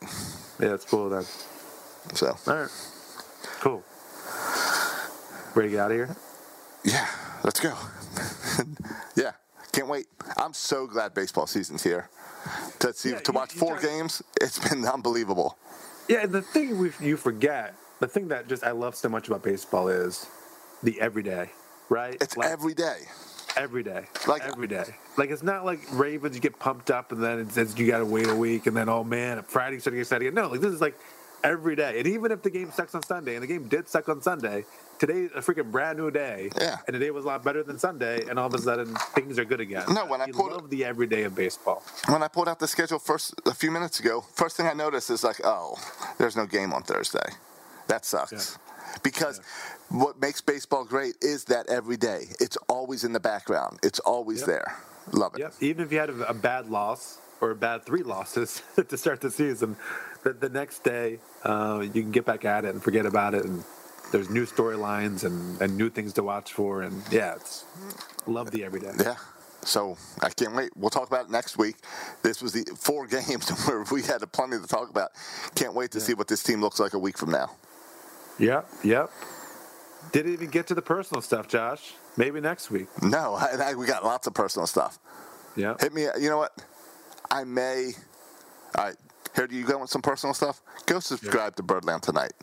Yeah, it's cool then. So, All right, cool. Ready to get out of here? yeah, let's go. yeah, can't wait. I'm so glad baseball season's here. To see Yeah, to watch you four talk- games, it's been unbelievable. Yeah, the thing we, you forget, the thing that just I love so much about baseball is the everyday, right? It's Like, every day. every day, Like- every day. Like it's not like Ravens you get pumped up and then it says you got to wait a week and then oh man, Friday starting to get excited again. No, like this is like every day. And even if the game sucks on Sunday, and the game did suck on Sunday, today's a freaking brand new day. Yeah. And the day was a lot better than Sunday, and all of a sudden things are good again. No, when I you pulled- love the everyday of baseball. When I pulled out the schedule first a few minutes ago, first thing I noticed is like, oh, there's no game on Thursday. That sucks. Because what makes baseball great is that every day. It's always in the background. It's always Yep. there. Love it. Yep. Even if you had a, a bad loss or a bad three losses to start the season, the, the next day uh, you can get back at it and forget about it. And there's new storylines and, and new things to watch for. And yeah, it's love the everyday. Yeah. So I can't wait. We'll talk about it next week. This was the four games where we had plenty to talk about. Can't wait to see what this team looks like a week from now. Yep. Yep. Didn't even get to the personal stuff, Josh. Maybe next week. No, I, I, we got lots of personal stuff. Yeah. Hit me. You know what? I may. All right. Here, do you go with some personal stuff? Go subscribe to Birdland tonight,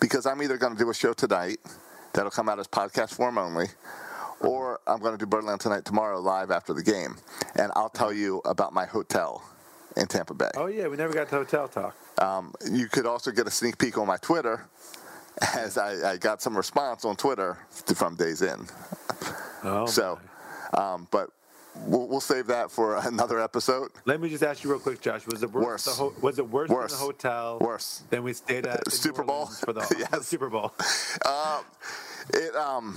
because I'm either going to do a show tonight that'll come out as podcast form only, or I'm going to do Birdland tonight tomorrow live after the game, and I'll tell you about my hotel in Tampa Bay. Oh yeah, we never got to hotel talk. Um, you could also get a sneak peek on my Twitter, as I, I got some response on Twitter from Days Inn. Oh. So, um, but we'll, we'll save that for another episode. Let me just ask you real quick, Josh. Was it worse? Worse. The ho- was it worse, Worse. than the hotel? Worse. Than we stayed at Super Bowl? For the, Yes. Super Bowl, Um, it um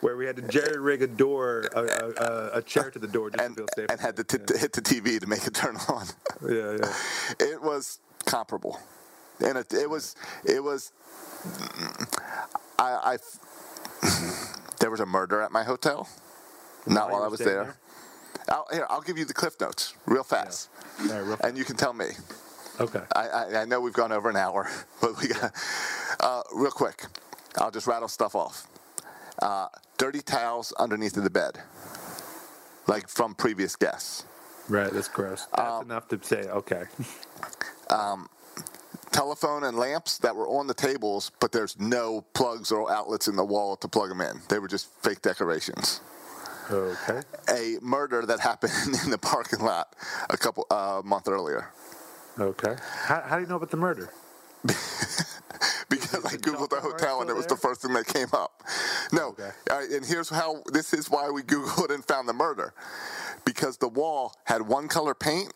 where we had to jerry rig a door, a, a, a, chair to the door just and to feel safe. and had to t- hit the TV to make it turn on. yeah, yeah. It was comparable, and it, it was it was. I, I there was a murder at my hotel. Not While I was there. I'll, here, I'll give you the cliff notes real fast, All right, real and you can tell me. Okay. I, I, I know we've gone over an hour, but we got uh, real quick. I'll just rattle stuff off. Uh, dirty towels underneath of the bed, like from previous guests. Right, that's gross. That's Um, enough to say, okay. Telephone and lamps that were on the tables, but there's no plugs or outlets in the wall to plug them in. They were just fake decorations. Okay. A murder that happened in the parking lot a couple uh, month earlier. Okay. How, how do you know about the murder? because I googled the hotel and it was the first thing that came up. No, Okay. right, and here's how. This is why we googled and found the murder, because the wall had one color paint,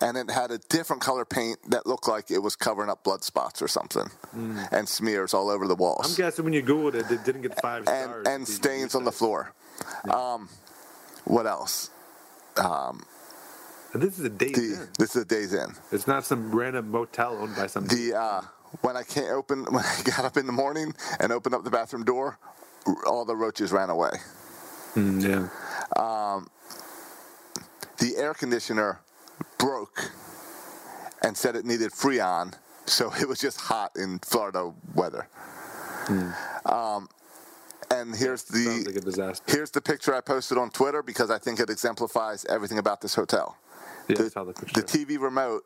and it had a different color paint that looked like it was covering up blood spots or something, and smears all over the walls. I'm guessing when you Googled it, it didn't get five and stars. and stains on the research? Um, what else? And This is a day's The, in. this is a days in. It's not some random motel owned by some. The uh, when I can't open when I got up in the morning and opened up the bathroom door, all the roaches ran away. Mm, yeah. Um, the air conditioner broke and said it needed Freon, so it was just hot in Florida weather. Um, And here's the like here's the picture I posted on Twitter because I think it exemplifies everything about this hotel. Yeah, the, the the TV remote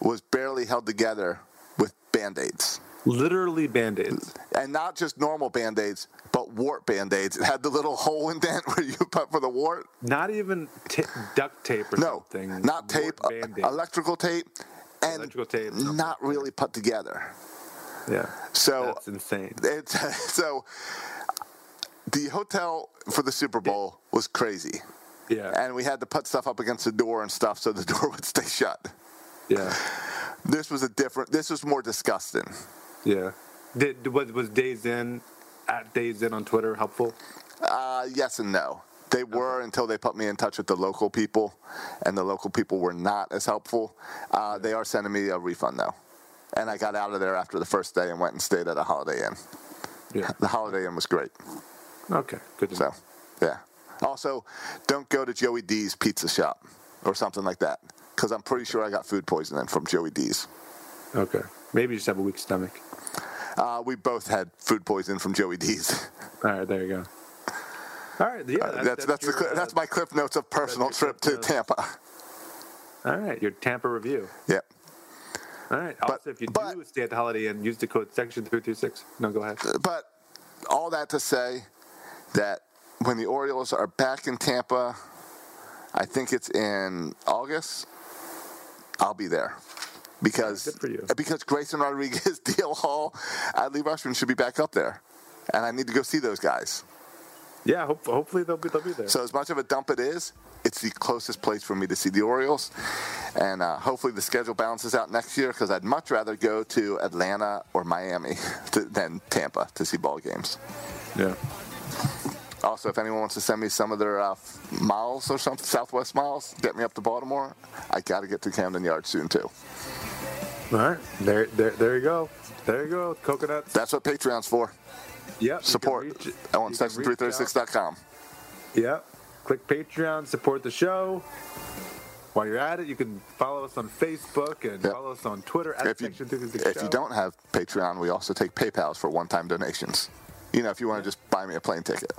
was barely held together with band-aids. Literally band-aids. And not just normal band-aids, but wart band-aids. It had the little hole indent where you put for the wart. Not even ta duct tape or No, something. not tape, uh, electrical tape, and Electrical tape, something. not really put together. yeah. So That's insane. it's so the hotel for the Super Bowl was crazy, Yeah. and we had to put stuff up against the door and stuff so the door would stay shut. Yeah. This was a different. This was more disgusting. Yeah. Did was was Days Inn at Days Inn on Twitter helpful? Uh, yes and no. They were until they put me in touch with the local people, and the local people were not as helpful. Uh, they are sending me a refund though, and I got out of there after the first day and went and stayed at a Holiday Inn. Yeah. The Holiday Inn was great. Okay. Good to know. So, yeah. Also, don't go to Joey D's Pizza Shop or something like that, because I'm pretty sure I got food poisoning from Joey D's. Okay. Maybe you just have a weak stomach. Uh, we both had food poisoning from Joey D's. All right. There you go. All right. Yeah. Uh, that's that's, your, the, uh, that's my clip notes of personal trip to notes. Tampa. All right. Your Tampa review. Yep. All right. But- also, if you but- do stay at the Holiday Inn, use the code section three three six. No, go ahead. But all that to say that when the Orioles are back in Tampa, I think it's in August. I'll be there because Good for you. because Grayson Rodriguez, DL Hall, Adley Rutschman should be back up there, and I need to go see those guys. Yeah. Hope, hopefully they'll be they'll be there. So as much of a dump it is, it's the closest place for me to see the Orioles, and uh, hopefully the schedule balances out next year because I'd much rather go to Atlanta or Miami to, than Tampa to see ball games. yeah. Also, if anyone wants to send me some of their uh, miles or something, Southwest miles, get me up to Baltimore. I got to get to Camden Yards soon too. All right. There, there, there you go. There you go. Coconuts. That's what Patreon's for. Yep. Support reach- on you can reach out. section336.com. Yep. Click Patreon, support the show. While you're at it, you can follow us on Facebook and Yep. follow us on Twitter at If Section 336 if Show. you don't have Patreon, we also take PayPal's for one-time donations. You know, if you want to just buy me a plane ticket,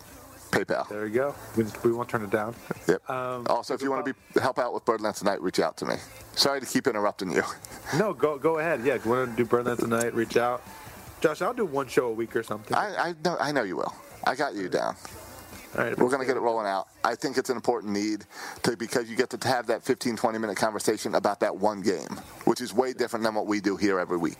PayPal. there you go. We, we won't turn it down. Yep. Um, also, if you want to be help out with Birdland tonight, reach out to me. Sorry to keep interrupting you. No, go go ahead. Yeah, if you want to do That Tonight, reach out. Josh, I'll do one show a week or something. I, I know I know you will. I got you down. All right. We're going to get it rolling out. I think it's an important need to because you get to have that 15, 20 minute conversation about that one game, which is way different than what we do here every week.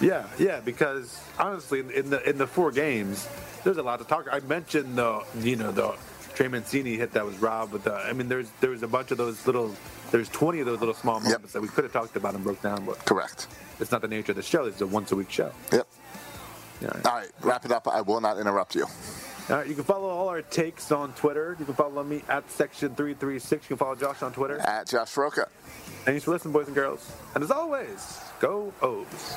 Yeah, yeah, because honestly, in the in the four games, there's a lot to talk. I mentioned the you know the Trey Mancini hit that was robbed with the. I mean, there's there was a bunch of those little. There's 20 of those little small moments that we could have talked about and broke down, but Correct. it's not the nature of the show. It's a once a week show. Yep. Yeah. All right, wrap it up. I will not interrupt you. All right, you can follow all our takes on Twitter. You can follow me at Section336. You can follow Josh on Twitter. At Josh Roca. Thanks for listening, boys and girls. And as always, go O's.